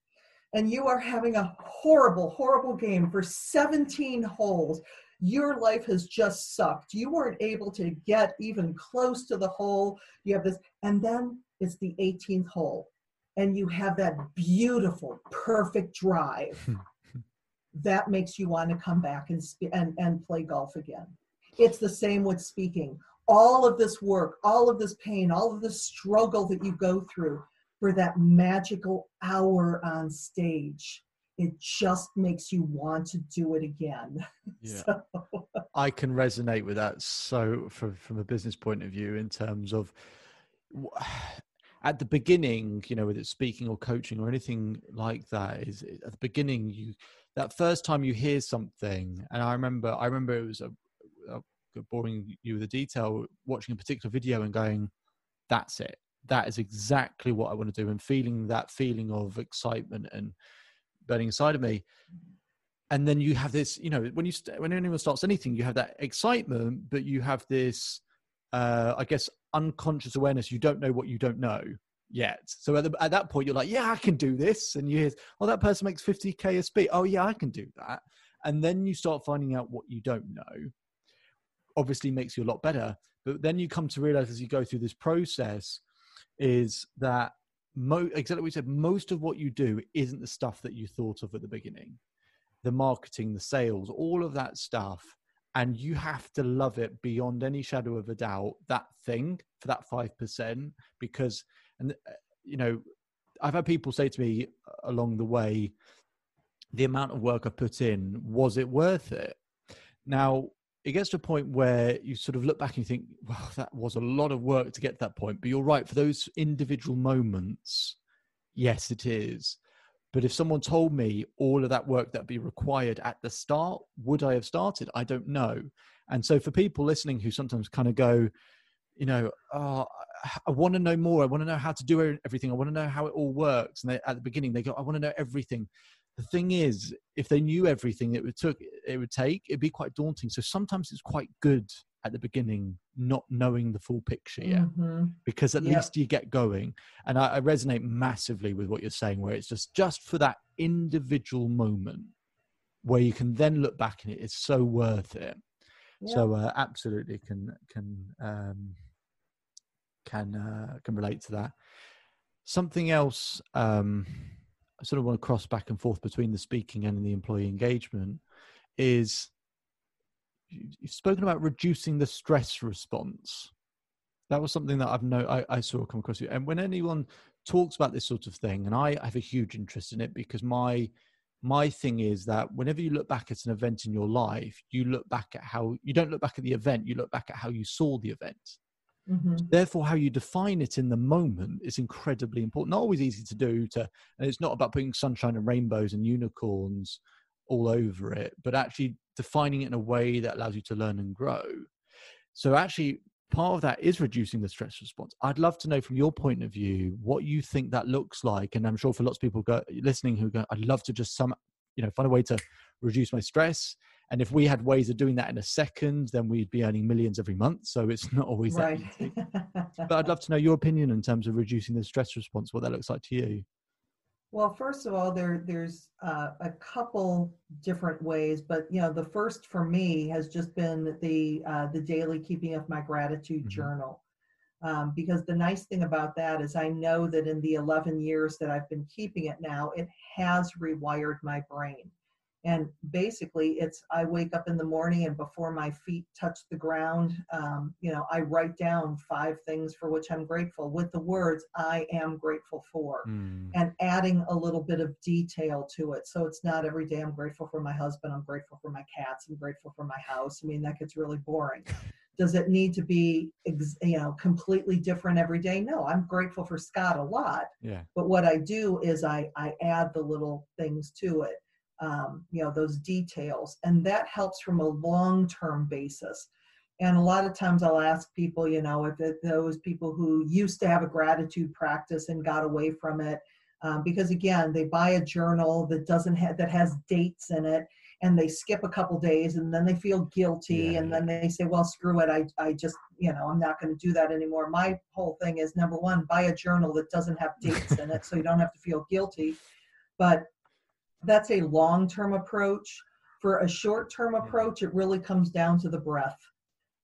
and you are having a horrible horrible game for 17 holes. Your life has just sucked. You weren't able to get even close to the hole. You have this and then it's the 18th hole and you have that beautiful perfect drive that makes you want to come back and, and and play golf again. It's the same with speaking. All of this work all of this pain all of this struggle that you go through for that magical hour on stage it just makes you want to do it again Yeah. So, I can resonate with that so from from a business point of view in terms of at the beginning, you know, whether it's speaking or coaching or anything like that, is at the beginning you that first time you hear something, and I remember I remember it was a, a boring you with the detail watching a particular video and going, that's it. That is exactly what I want to do, and feeling that feeling of excitement and burning inside of me. And then you have this, you know, when you st- when anyone starts anything, you have that excitement, but you have this, uh, I guess, unconscious awareness. You don't know what you don't know yet. So at, the, at that point, you're like, yeah, I can do this. And you hear, oh, that person makes 50K a speed. Oh, yeah, I can do that. And then you start finding out what you don't know. Obviously, makes you a lot better. But then you come to realize as you go through this process is that mo- exactly what you said, most of what you do isn't the stuff that you thought of at the beginning. The marketing, the sales, all of that stuff and you have to love it beyond any shadow of a doubt that thing for that 5% because and uh, you know i've had people say to me along the way the amount of work i put in was it worth it now it gets to a point where you sort of look back and you think well that was a lot of work to get to that point but you're right for those individual moments yes it is but if someone told me all of that work that'd be required at the start would i have started i don't know and so for people listening who sometimes kind of go you know oh, I want to know more. I want to know how to do everything. I want to know how it all works. And they, at the beginning, they go, I want to know everything. The thing is, if they knew everything it would took, it would take, it'd be quite daunting. So sometimes it's quite good at the beginning not knowing the full picture yet, mm-hmm. because at yep. least you get going. And I, I resonate massively with what you're saying, where it's just just for that individual moment where you can then look back and it is so worth it. Yep. So uh, absolutely can can um, can uh, can relate to that. Something else um, I sort of want to cross back and forth between the speaking and the employee engagement is you've spoken about reducing the stress response. That was something that I've know I, I saw come across you. And when anyone talks about this sort of thing, and I have a huge interest in it because my my thing is that whenever you look back at an event in your life, you look back at how you don't look back at the event, you look back at how you saw the event. Mm-hmm. Therefore, how you define it in the moment is incredibly important. Not always easy to do. To and it's not about putting sunshine and rainbows and unicorns all over it, but actually defining it in a way that allows you to learn and grow. So, actually, part of that is reducing the stress response. I'd love to know from your point of view what you think that looks like, and I'm sure for lots of people go, listening who go, "I'd love to just some, you know, find a way to reduce my stress." And if we had ways of doing that in a second, then we'd be earning millions every month. So it's not always right. that easy. but I'd love to know your opinion in terms of reducing the stress response, what that looks like to you. Well, first of all, there there's uh, a couple different ways, but you know, the first for me has just been the uh, the daily keeping of my gratitude mm-hmm. journal, um, because the nice thing about that is I know that in the 11 years that I've been keeping it now, it has rewired my brain. And basically, it's I wake up in the morning and before my feet touch the ground, um, you know, I write down five things for which I'm grateful with the words I am grateful for mm. and adding a little bit of detail to it. So it's not every day I'm grateful for my husband, I'm grateful for my cats, I'm grateful for my house. I mean, that gets really boring. Does it need to be, you know, completely different every day? No, I'm grateful for Scott a lot. Yeah. But what I do is I, I add the little things to it um, you know those details and that helps from a long-term basis. And a lot of times i'll ask people you know if it, those people who used to have a gratitude practice and got away from it um, because again they buy a journal that doesn't have that has dates in it and they skip a couple days and then they feel guilty yeah, and yeah. then they say well screw it I, I just you know i'm not going to do that anymore. My whole thing is number one buy a journal that doesn't have dates in it so you don't have to feel guilty. But that's a long term approach. For a short term approach, it really comes down to the breath.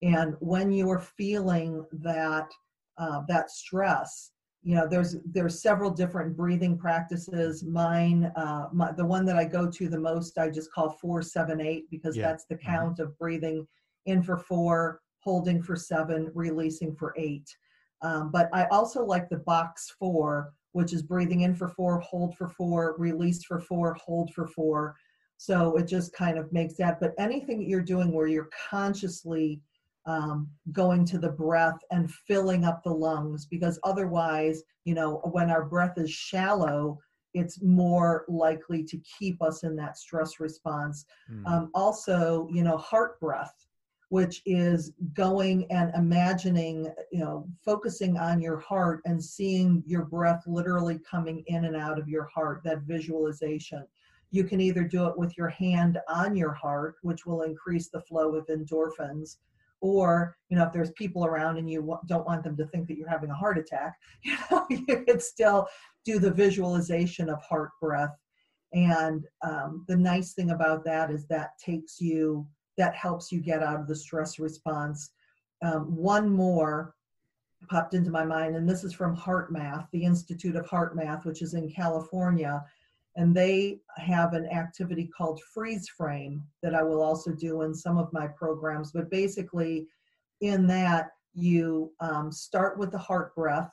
And when you're feeling that uh, that stress, you know, there's there's several different breathing practices. Mine, uh, my, the one that I go to the most, I just call four seven eight because yeah. that's the mm-hmm. count mm-hmm. of breathing in for four, holding for seven, releasing for eight. Um, but I also like the box four, which is breathing in for four, hold for four, release for four, hold for four. So it just kind of makes that. But anything that you're doing where you're consciously um, going to the breath and filling up the lungs, because otherwise, you know, when our breath is shallow, it's more likely to keep us in that stress response. Mm. Um, also, you know, heart breath which is going and imagining, you know, focusing on your heart and seeing your breath literally coming in and out of your heart, that visualization. You can either do it with your hand on your heart, which will increase the flow of endorphins, or you know if there's people around and you don't want them to think that you're having a heart attack you know you could still do the visualization of heart breath and um, the nice thing about that is that takes you that helps you get out of the stress response. Um, one more popped into my mind, and this is from HeartMath, the Institute of HeartMath, which is in California. And they have an activity called Freeze Frame that I will also do in some of my programs. But basically, in that, you um, start with the heart breath,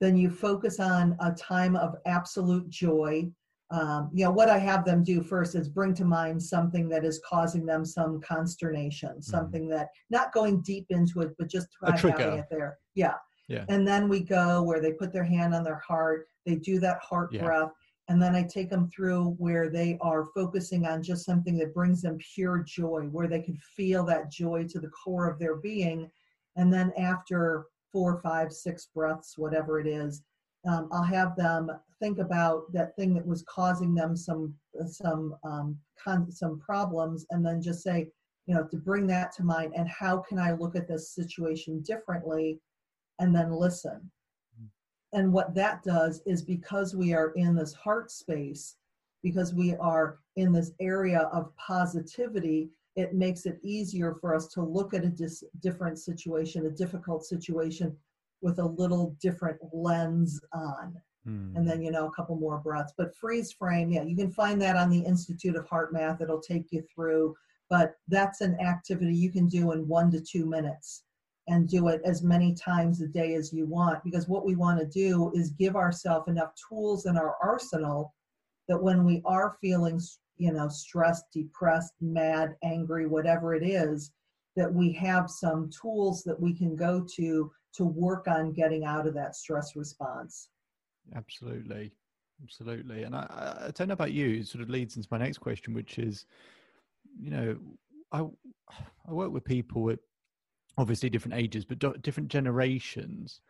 then you focus on a time of absolute joy um, you know what i have them do first is bring to mind something that is causing them some consternation mm-hmm. something that not going deep into it but just try having it there. Yeah. Yeah. And then we go where they put their hand on their heart they do that heart yeah. breath and then i take them through where they are focusing on just something that brings them pure joy where they can feel that joy to the core of their being. And then after four five six breaths whatever it is um, I'll have them think about that thing that was causing them some some um, con- some problems, and then just say, you know, to bring that to mind, and how can I look at this situation differently, and then listen. Mm-hmm. And what that does is because we are in this heart space, because we are in this area of positivity, it makes it easier for us to look at a dis- different situation, a difficult situation, with a little different lens on. Hmm. And then, you know, a couple more breaths. But freeze frame, yeah, you can find that on the Institute of HeartMath. It'll take you through. But that's an activity you can do in one to two minutes and do it as many times a day as you want. Because what we want to do is give ourselves enough tools in our arsenal that when we are feeling, you know, stressed, depressed, mad, angry, whatever it is, that we have some tools that we can go to to work on getting out of that stress response. Absolutely. Absolutely. And I, I don't know about you, it sort of leads into my next question, which is, you know, I, I work with people at obviously different ages, but different generations.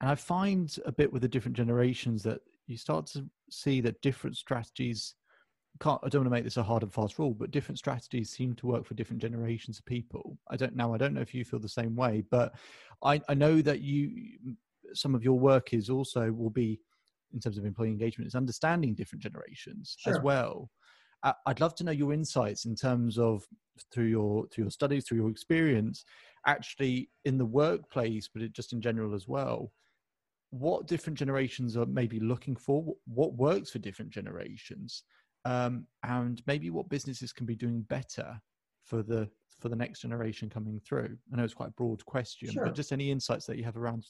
And I find a bit with the different generations that you start to see that different strategies can't I don't want to make this a hard and fast rule, but different strategies seem to work for different generations of people. I don't know. I don't know if you feel the same way, but I, I know that you some of your work is also will be in terms of employee engagement is understanding different generations sure. as well. I'd love to know your insights in terms of through your through your studies, through your experience, actually in the workplace, but it, just in general as well. What different generations are maybe looking for? What works for different generations? Um, and maybe what businesses can be doing better for the for the next generation coming through. I know it's quite a broad question, sure. but just any insights that you have around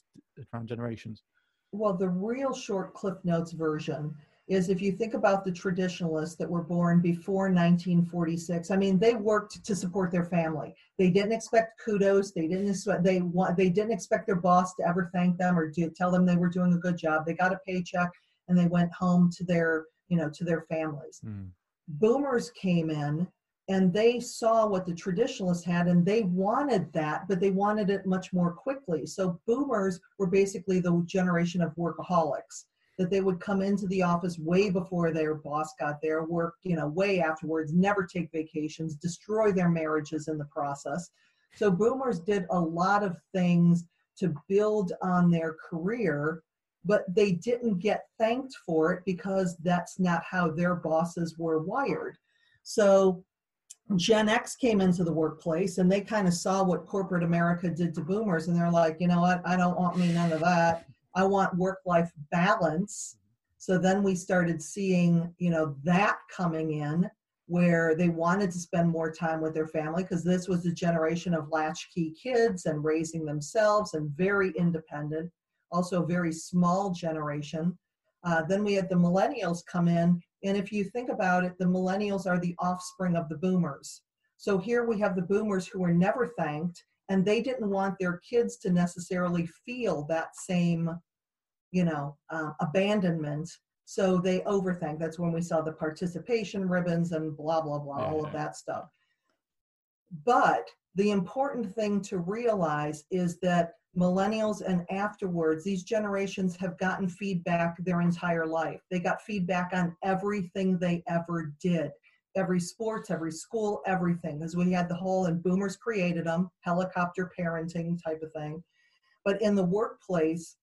around generations. Well, the real short Cliff Notes version is if you think about the traditionalists that were born before 1946 i mean they worked to support their family they didn't expect kudos they didn't expect they want they didn't expect their boss to ever thank them or do, tell them they were doing a good job they got a paycheck and they went home to their you know, to their families. Mm. Boomers came in and they saw what the traditionalists had and they wanted that, but they wanted it much more quickly. So boomers were basically the generation of workaholics that they would come into the office way before their boss got there, work, you know, way afterwards, never take vacations, destroy their marriages in the process. So boomers did a lot of things to build on their career but they didn't get thanked for it because that's not how their bosses were wired. So Gen X came into the workplace and they kind of saw what corporate America did to boomers and they're like, you know what, I don't want me none of that. I want work life balance. So then we started seeing, you know, that coming in where they wanted to spend more time with their family because this was a generation of latchkey kids and raising themselves and very independent also a very small generation. Uh, then we had the millennials come in, and if you think about it, the millennials are the offspring of the boomers. So here we have the boomers who were never thanked, and they didn't want their kids to necessarily feel that same, you know, uh, abandonment. So they overthink. That's when we saw the participation ribbons and blah blah blah, yeah, all of that stuff. But the important thing to realize is that millennials and afterwards, these generations have gotten feedback their entire life. They got feedback on everything they ever did every sports, every school, everything. Because we had the whole, and boomers created them, helicopter parenting type of thing. But in the workplace,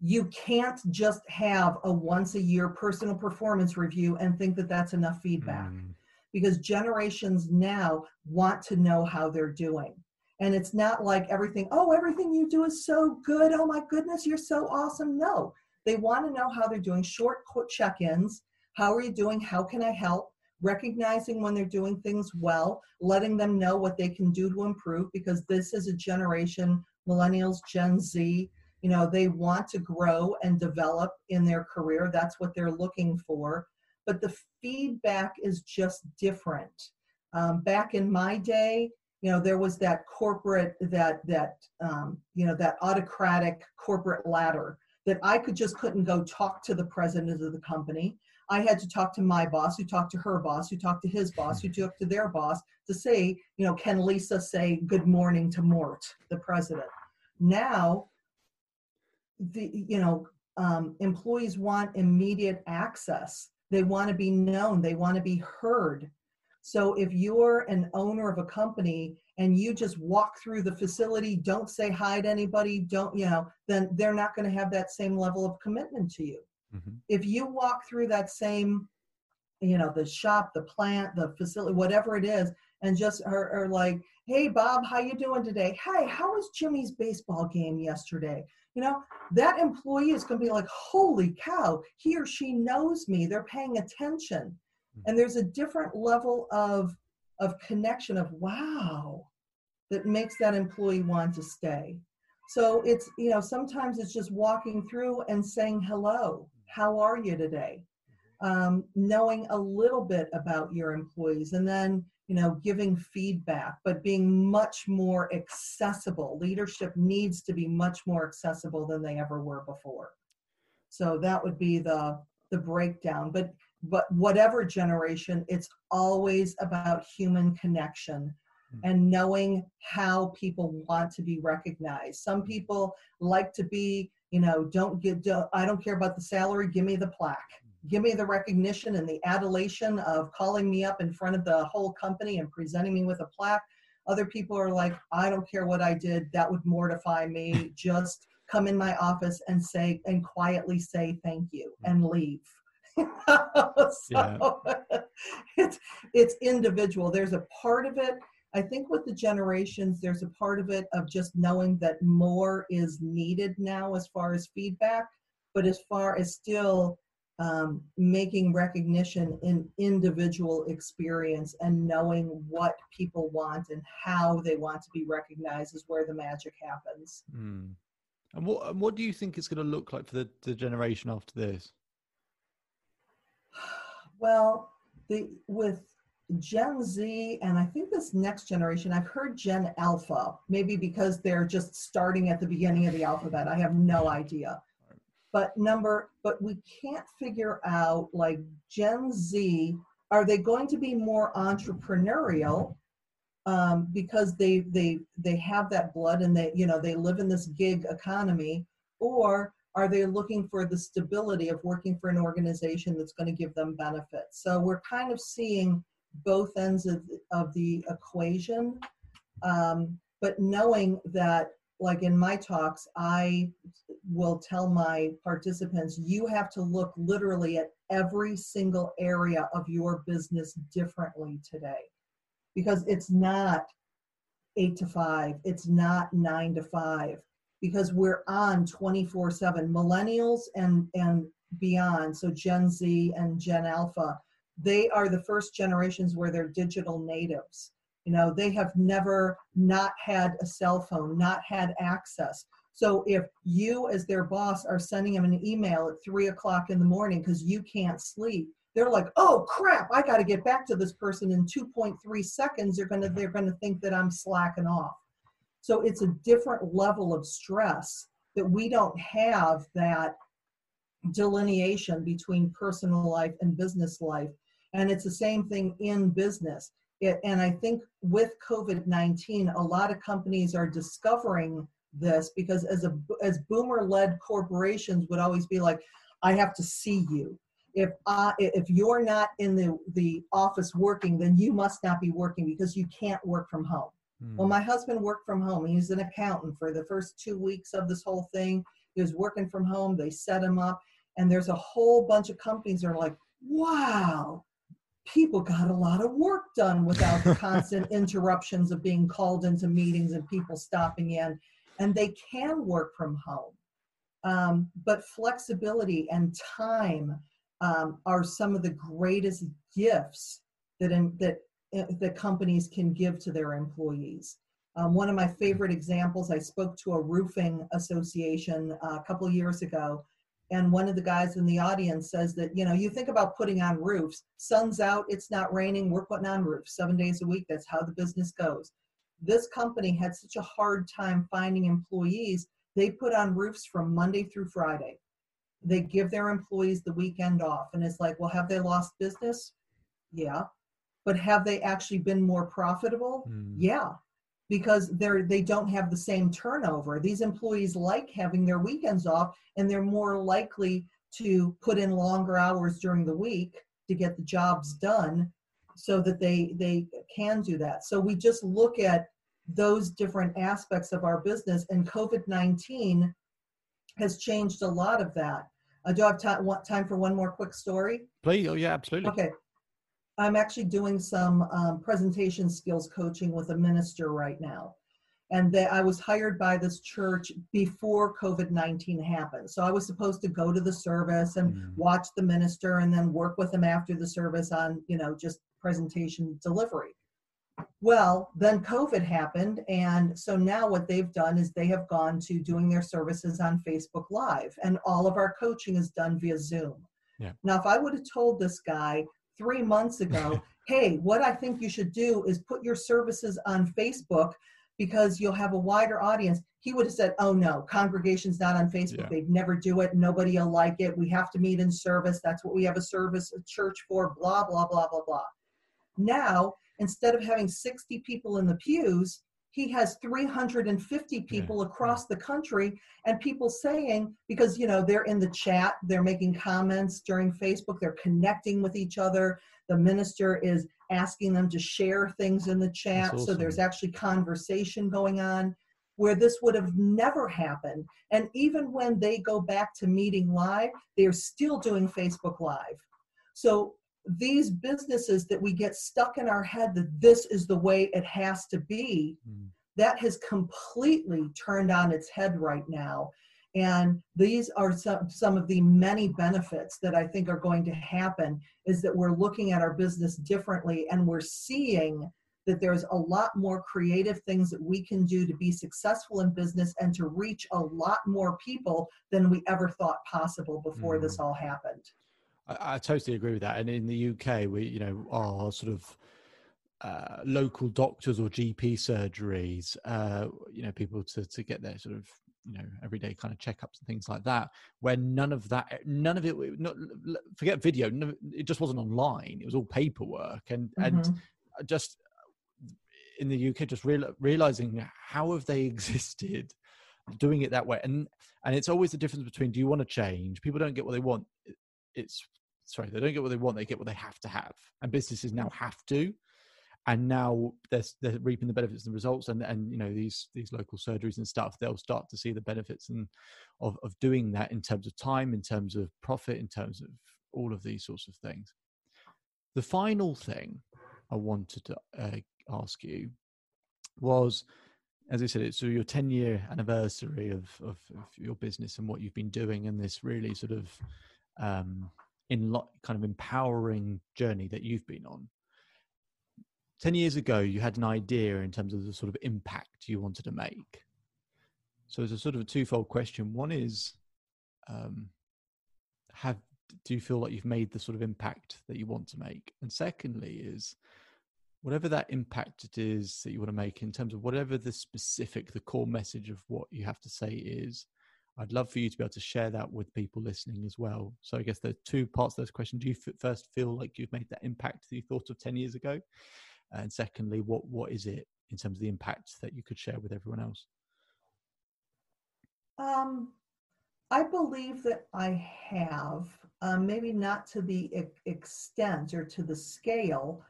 you can't just have a once a year personal performance review and think that that's enough feedback. Mm. Because generations now want to know how they're doing. And it's not like everything, oh, everything you do is so good. Oh my goodness, you're so awesome. No, they want to know how they're doing, short check ins. How are you doing? How can I help? Recognizing when they're doing things well, letting them know what they can do to improve because this is a generation, millennials, Gen Z, you know, they want to grow and develop in their career. That's what they're looking for. But the feedback is just different. Um, back in my day, you know there was that corporate that that um, you know that autocratic corporate ladder that i could just couldn't go talk to the president of the company. I had to talk to my boss who talked to her boss who talked to his boss who talked to their boss to say you know can lisa say good morning to mort the president? Now the you know um, employees want immediate access. They want to be known. They want to be heard so if you're an owner of a company and you just walk through the facility, don't say hi to anybody, don't, you know, then they're not going to have that same level of commitment to you. Mm-hmm. If you walk through that same, you know, the shop, the plant, the facility, whatever it is, and just are, are like, hey Bob, how you doing today? Hey, how was Jimmy's baseball game yesterday? You know, that employee is going to be like, holy cow, he or she knows me. They're paying attention and there's a different level of of connection of wow that makes that employee want to stay. So it's you know sometimes it's just walking through and saying hello how are you today? Um, knowing a little bit about your employees and then you know giving feedback but being much more accessible. Leadership needs to be much more accessible than they ever were before. So that would be the the breakdown. But but whatever generation, it's always about human connection hmm. and knowing how people want to be recognized. Some people like to be, you know, don't get, don't, I don't care about the salary, give me the plaque. Hmm. Give me the recognition and the adulation of calling me up in front of the whole company and presenting me with a plaque. Other people are like, I don't care what I did, that would mortify me. Just come in my office and say, and quietly say thank you hmm. and leave. so yeah. it's it's individual. There's a part of it. I think with the generations, there's a part of it of just knowing that more is needed now as far as feedback, but as far as still um, making recognition in individual experience and knowing what people want and how they want to be recognized is where the magic happens. Mm. And what what do you think it's going to look like for the, the generation after this? Well, the with Gen Z and I think this next generation, I've heard Gen Alpha, maybe because they're just starting at the beginning of the alphabet. I have no idea. But number, but we can't figure out like Gen Z, are they going to be more entrepreneurial um, because they they they have that blood and they you know they live in this gig economy, or are they looking for the stability of working for an organization that's going to give them benefits? So we're kind of seeing both ends of, of the equation, um, but knowing that, like in my talks, I will tell my participants, you have to look literally at every single area of your business differently today because it's not eight to five, it's not nine to five because we're on 24 7 millennials and and beyond so gen z and gen alpha they are the first generations where they're digital natives. You know they have never not had a cell phone not had access. So if you as their boss are sending them an email at three o'clock in the morning because you can't sleep they're like oh crap i got to get back to this person in 2.3 seconds. They're gonna they're gonna think that i'm slacking off so it's a different level of stress that we don't have that delineation between personal life and business life. And it's the same thing in business. it, and I think with COVID 19, a lot of companies are discovering this because as a as boomer led corporations would always be like i have to see you if I, if you're not in the the office working then you must not be working because you can't work from home mm. well my husband worked from home. He's an accountant for the first two weeks of this whole thing. He was working from home. They set him up. And there's a whole bunch of companies that are like wow people got a lot of work done without the constant interruptions of being called into meetings and people stopping in. And they can work from home. Um, but flexibility and time um, are some of the greatest gifts that in, that that companies can give to their employees. Um, one of my favorite examples, I spoke to a roofing association uh, a couple years ago, and one of the guys in the audience says that you know you think about putting on roofs sun's out it's not raining we're putting on roofs seven days a week that's how the business goes this company had such a hard time finding employees, they put on roofs from Monday through Friday. They give their employees the weekend off. And it's like, well, have they lost business? Yeah. But have they actually been more profitable? Mm. Yeah. Because they're they don't have the same turnover. These employees like having their weekends off and they're more likely to put in longer hours during the week to get the jobs done so that they they can do that so we just look at those different aspects of our business and covid-19 has changed a lot of that uh, do i have time, time for one more quick story please oh yeah absolutely okay i'm actually doing some um, presentation skills coaching with a minister right now and that I was hired by this church before COVID 19 happened. So I was supposed to go to the service and mm. watch the minister and then work with him after the service on, you know, just presentation delivery. Well, then COVID happened. And so now what they've done is they have gone to doing their services on Facebook Live, and all of our coaching is done via Zoom. Yeah. Now, if I would have told this guy three months ago, hey, what I think you should do is put your services on Facebook because you'll have a wider audience. He would have said, Oh no, congregation's not on Facebook. Yeah. They'd never do it. Nobody will like it. We have to meet in service. That's what we have a service, a church for, blah, blah, blah, blah, blah. Now, instead of having 60 people in the pews, he has 350 people yeah. across the country and people saying because you know they're in the chat they're making comments during facebook they're connecting with each other the minister is asking them to share things in the chat awesome. so there's actually conversation going on where this would have never happened and even when they go back to meeting live they're still doing facebook live so these businesses that we get stuck in our head that this is the way it has to be mm. that has completely turned on its head right now and these are some, some of the many benefits that i think are going to happen is that we're looking at our business differently and we're seeing that there's a lot more creative things that we can do to be successful in business and to reach a lot more people than we ever thought possible before mm. this all happened I, I, totally agree with that. And in the UK, we, you know, our sort of uh, local doctors or GP surgeries, uh, you know, people to, to get their sort of, you know, everyday kind of checkups and things like that, where none of that, none of it, not, forget video, it just wasn't online. It was all paperwork. And, mm-hmm. and just in the UK, just real, realizing how have they existed doing it that way and and it's always the difference between do you want to change people don't get what they want it's sorry they don't get what they want they get what they have to have and businesses now have to and now they're, they're reaping the benefits and the results and and you know these these local surgeries and stuff they'll start to see the benefits and of of doing that in terms of time in terms of profit in terms of all of these sorts of things. The final thing i wanted to uh, ask you was as I said, it's your 10 year anniversary of, of, of, your business and what you've been doing and this really sort of um, in lo- kind of empowering journey that you've been on. 10 years ago you had an idea in terms of the sort of impact you wanted to make. So it's a sort of a twofold question. One is um, have do you feel like you've made the sort of impact that you want to make? And secondly is whatever that impact it is that you want to make in terms of whatever the specific the core message of what you have to say is I'd love for you to be able to share that with people listening as well. So I guess there are two parts of this question. Do you f- first feel like you've made that impact that you thought of 10 years ago? and secondly, what what is it in terms of the impact that you could share with everyone else? Um, I believe that I have, um, maybe not to the extent or to the scale,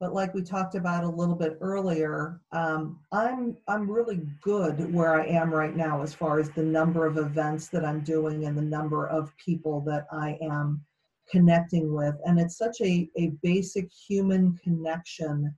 but like we talked about a little bit earlier, um, I'm I'm really good where I am right now as far as the number of events that I'm doing and the number of people that I am connecting with, and it's such a a basic human connection.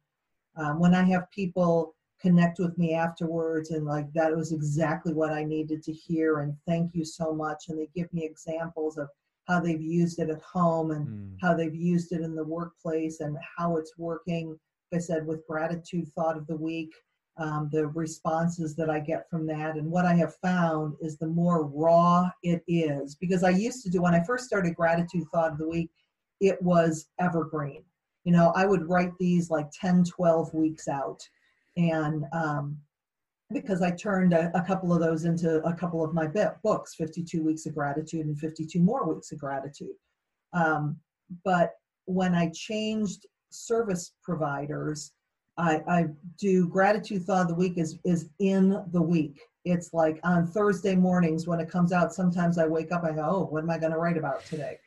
Um, when I have people connect with me afterwards and like that was exactly what I needed to hear and thank you so much and they give me examples of how they've used it at home and mm. how they've used it in the workplace and how it's working. Like I said with gratitude thought of the week um, the responses that I get from that. And what I have found is the more raw it is because I used to do when I first started gratitude thought of the week it was evergreen. You know I would write these like 10 12 weeks out. And um, because I turned a, a, couple of those into a couple of my books 52 Weeks of Gratitude and 52 More Weeks of Gratitude. Um, but when I changed service providers, I, I, do Gratitude Thought of the Week is, is in the week. It's like on Thursday mornings when it comes out, sometimes I wake up, I go, oh, what am I going to write about today?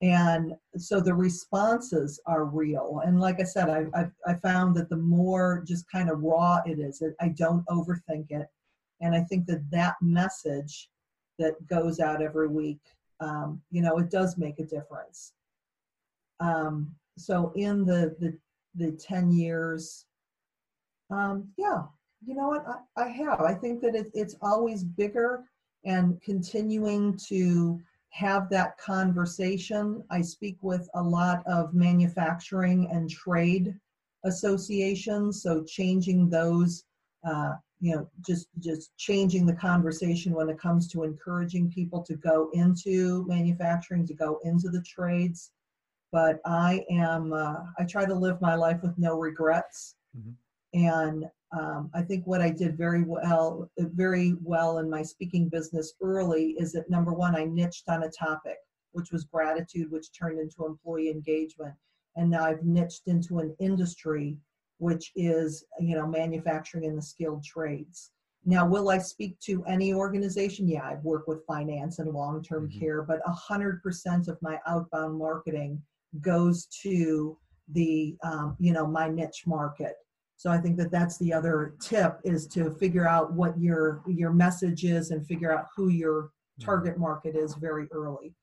And so the responses are real. And like i said I, I, I found that the more just kind of raw it is i don't overthink it. And i think that that message that goes out every week um, you know it does make a difference. Um, so in the the, the 10 years um, yeah you know what? I, I have. I think that it, it's always bigger and continuing to have that conversation. I speak with a lot of manufacturing and trade associations, so changing those, uh, you know, just just changing the conversation when it comes to encouraging people to go into manufacturing, to go into the trades. But I am, uh, I try to live my life with no regrets, mm-hmm. and um, I think what I did very well, very well in my speaking business early is that number one, I niched on a topic, which was gratitude, which turned into employee engagement, and now I've niched into an industry, which is you know manufacturing and the skilled trades. Now, will I speak to any organization? Yeah, I've worked with finance and long-term mm-hmm. care, but hundred percent of my outbound marketing goes to the um, you know my niche market so I think that that's the other tip is to figure out what your your message is and figure out who your mm-hmm. target market is very early.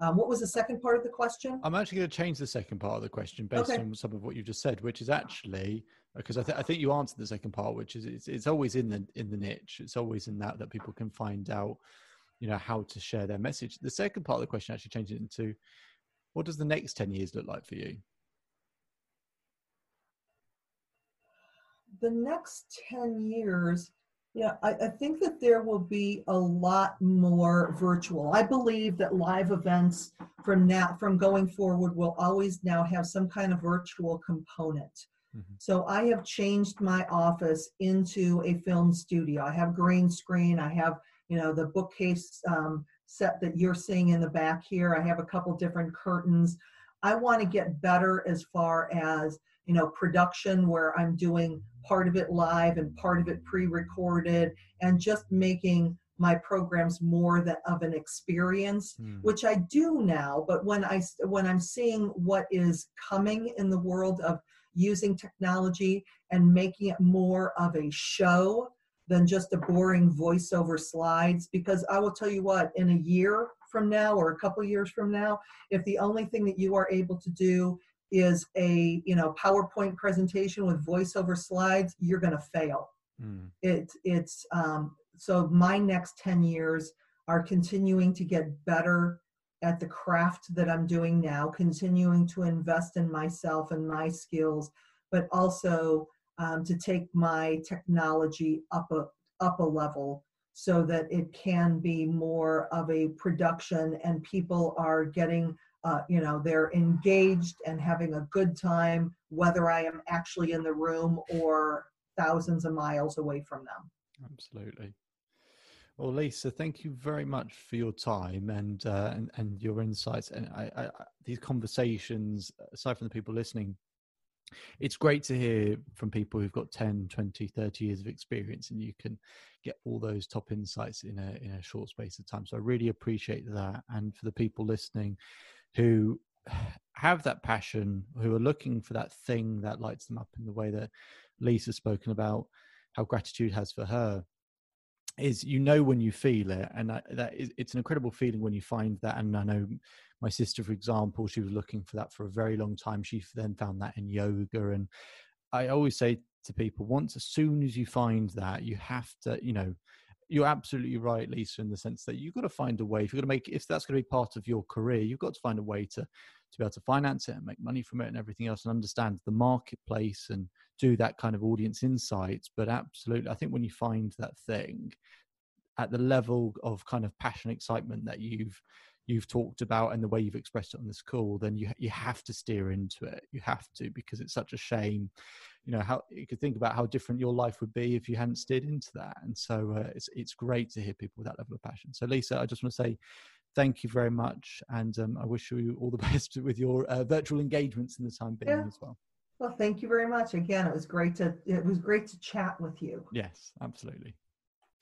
Um, what was the second part of the question? I'm actually going to change the second part of the question based okay. on some of what you just said, which is actually because I, th- I think you answered the second part, which is it's, it's always in the in the niche. It's always in that that people can find out, you know, how to share their message. The second part of the question actually changed it into, what does the next ten years look like for you? The next 10 years, yeah, I, I, think that there will be a lot more virtual. I believe that live events from now from going forward will always now have some kind of virtual component. Mm-hmm. So I have changed my office into a film studio. I have green screen. I have you know the bookcase um, set that you're seeing in the back here. I have a couple different curtains. I want to get better as far as you know production where i'm doing part of it live and part of it pre-recorded and just making my programs more that of an experience mm. which i do now but when i when i'm seeing what is coming in the world of using technology and making it more of a show than just a boring voiceover slides because i will tell you what in a year from now or a couple years from now if the only thing that you are able to do is a you know PowerPoint presentation with voiceover slides, you're going to fail. Mm. It, it's um, so my next 10 years are continuing to get better at the craft that I'm doing now, continuing to invest in myself and my skills, but also um, to take my technology up a up a level so that it can be more of a production and people are getting uh, you know they're engaged and having a good time whether i am actually in the room or thousands of miles away from them. Absolutely. Well lisa thank you very much for your time and uh, and, and your insights. And I, I, these conversations aside from the people listening it's great to hear from people who've got 10 20 30 years of experience and you can get all those top insights in a in a short space of time. So i really appreciate that. And for the people listening who have that passion who are looking for that thing that lights them up in the way that lisa's spoken about how gratitude has for her is you know when you feel it. And that, that is, it's an incredible feeling when you find that. And i know my sister for example she was looking for that for a very long time. She then found that in yoga. And i always say to people once as soon as you find that you have to you know you're absolutely right lisa in the sense that you've got to find a way if you're going to make if that's going to be part of your career you've got to find a way to to be able to finance it and make money from it and everything else and understand the marketplace and do that kind of audience insights. But absolutely i think when you find that thing at the level of kind of passion excitement that you've you've talked about and the way you've expressed it on this call then you you have to steer into it you have to because it's such a shame you know how you could think about how different your life would be if you hadn't steered into that and so uh, it's it's great to hear people with that level of passion so lisa i just want to say thank you very much and um, i wish you all the best with your uh, virtual engagements in the time being Yeah. as well Well, thank you very much. Again, it was great to it was great to chat with you. yes absolutely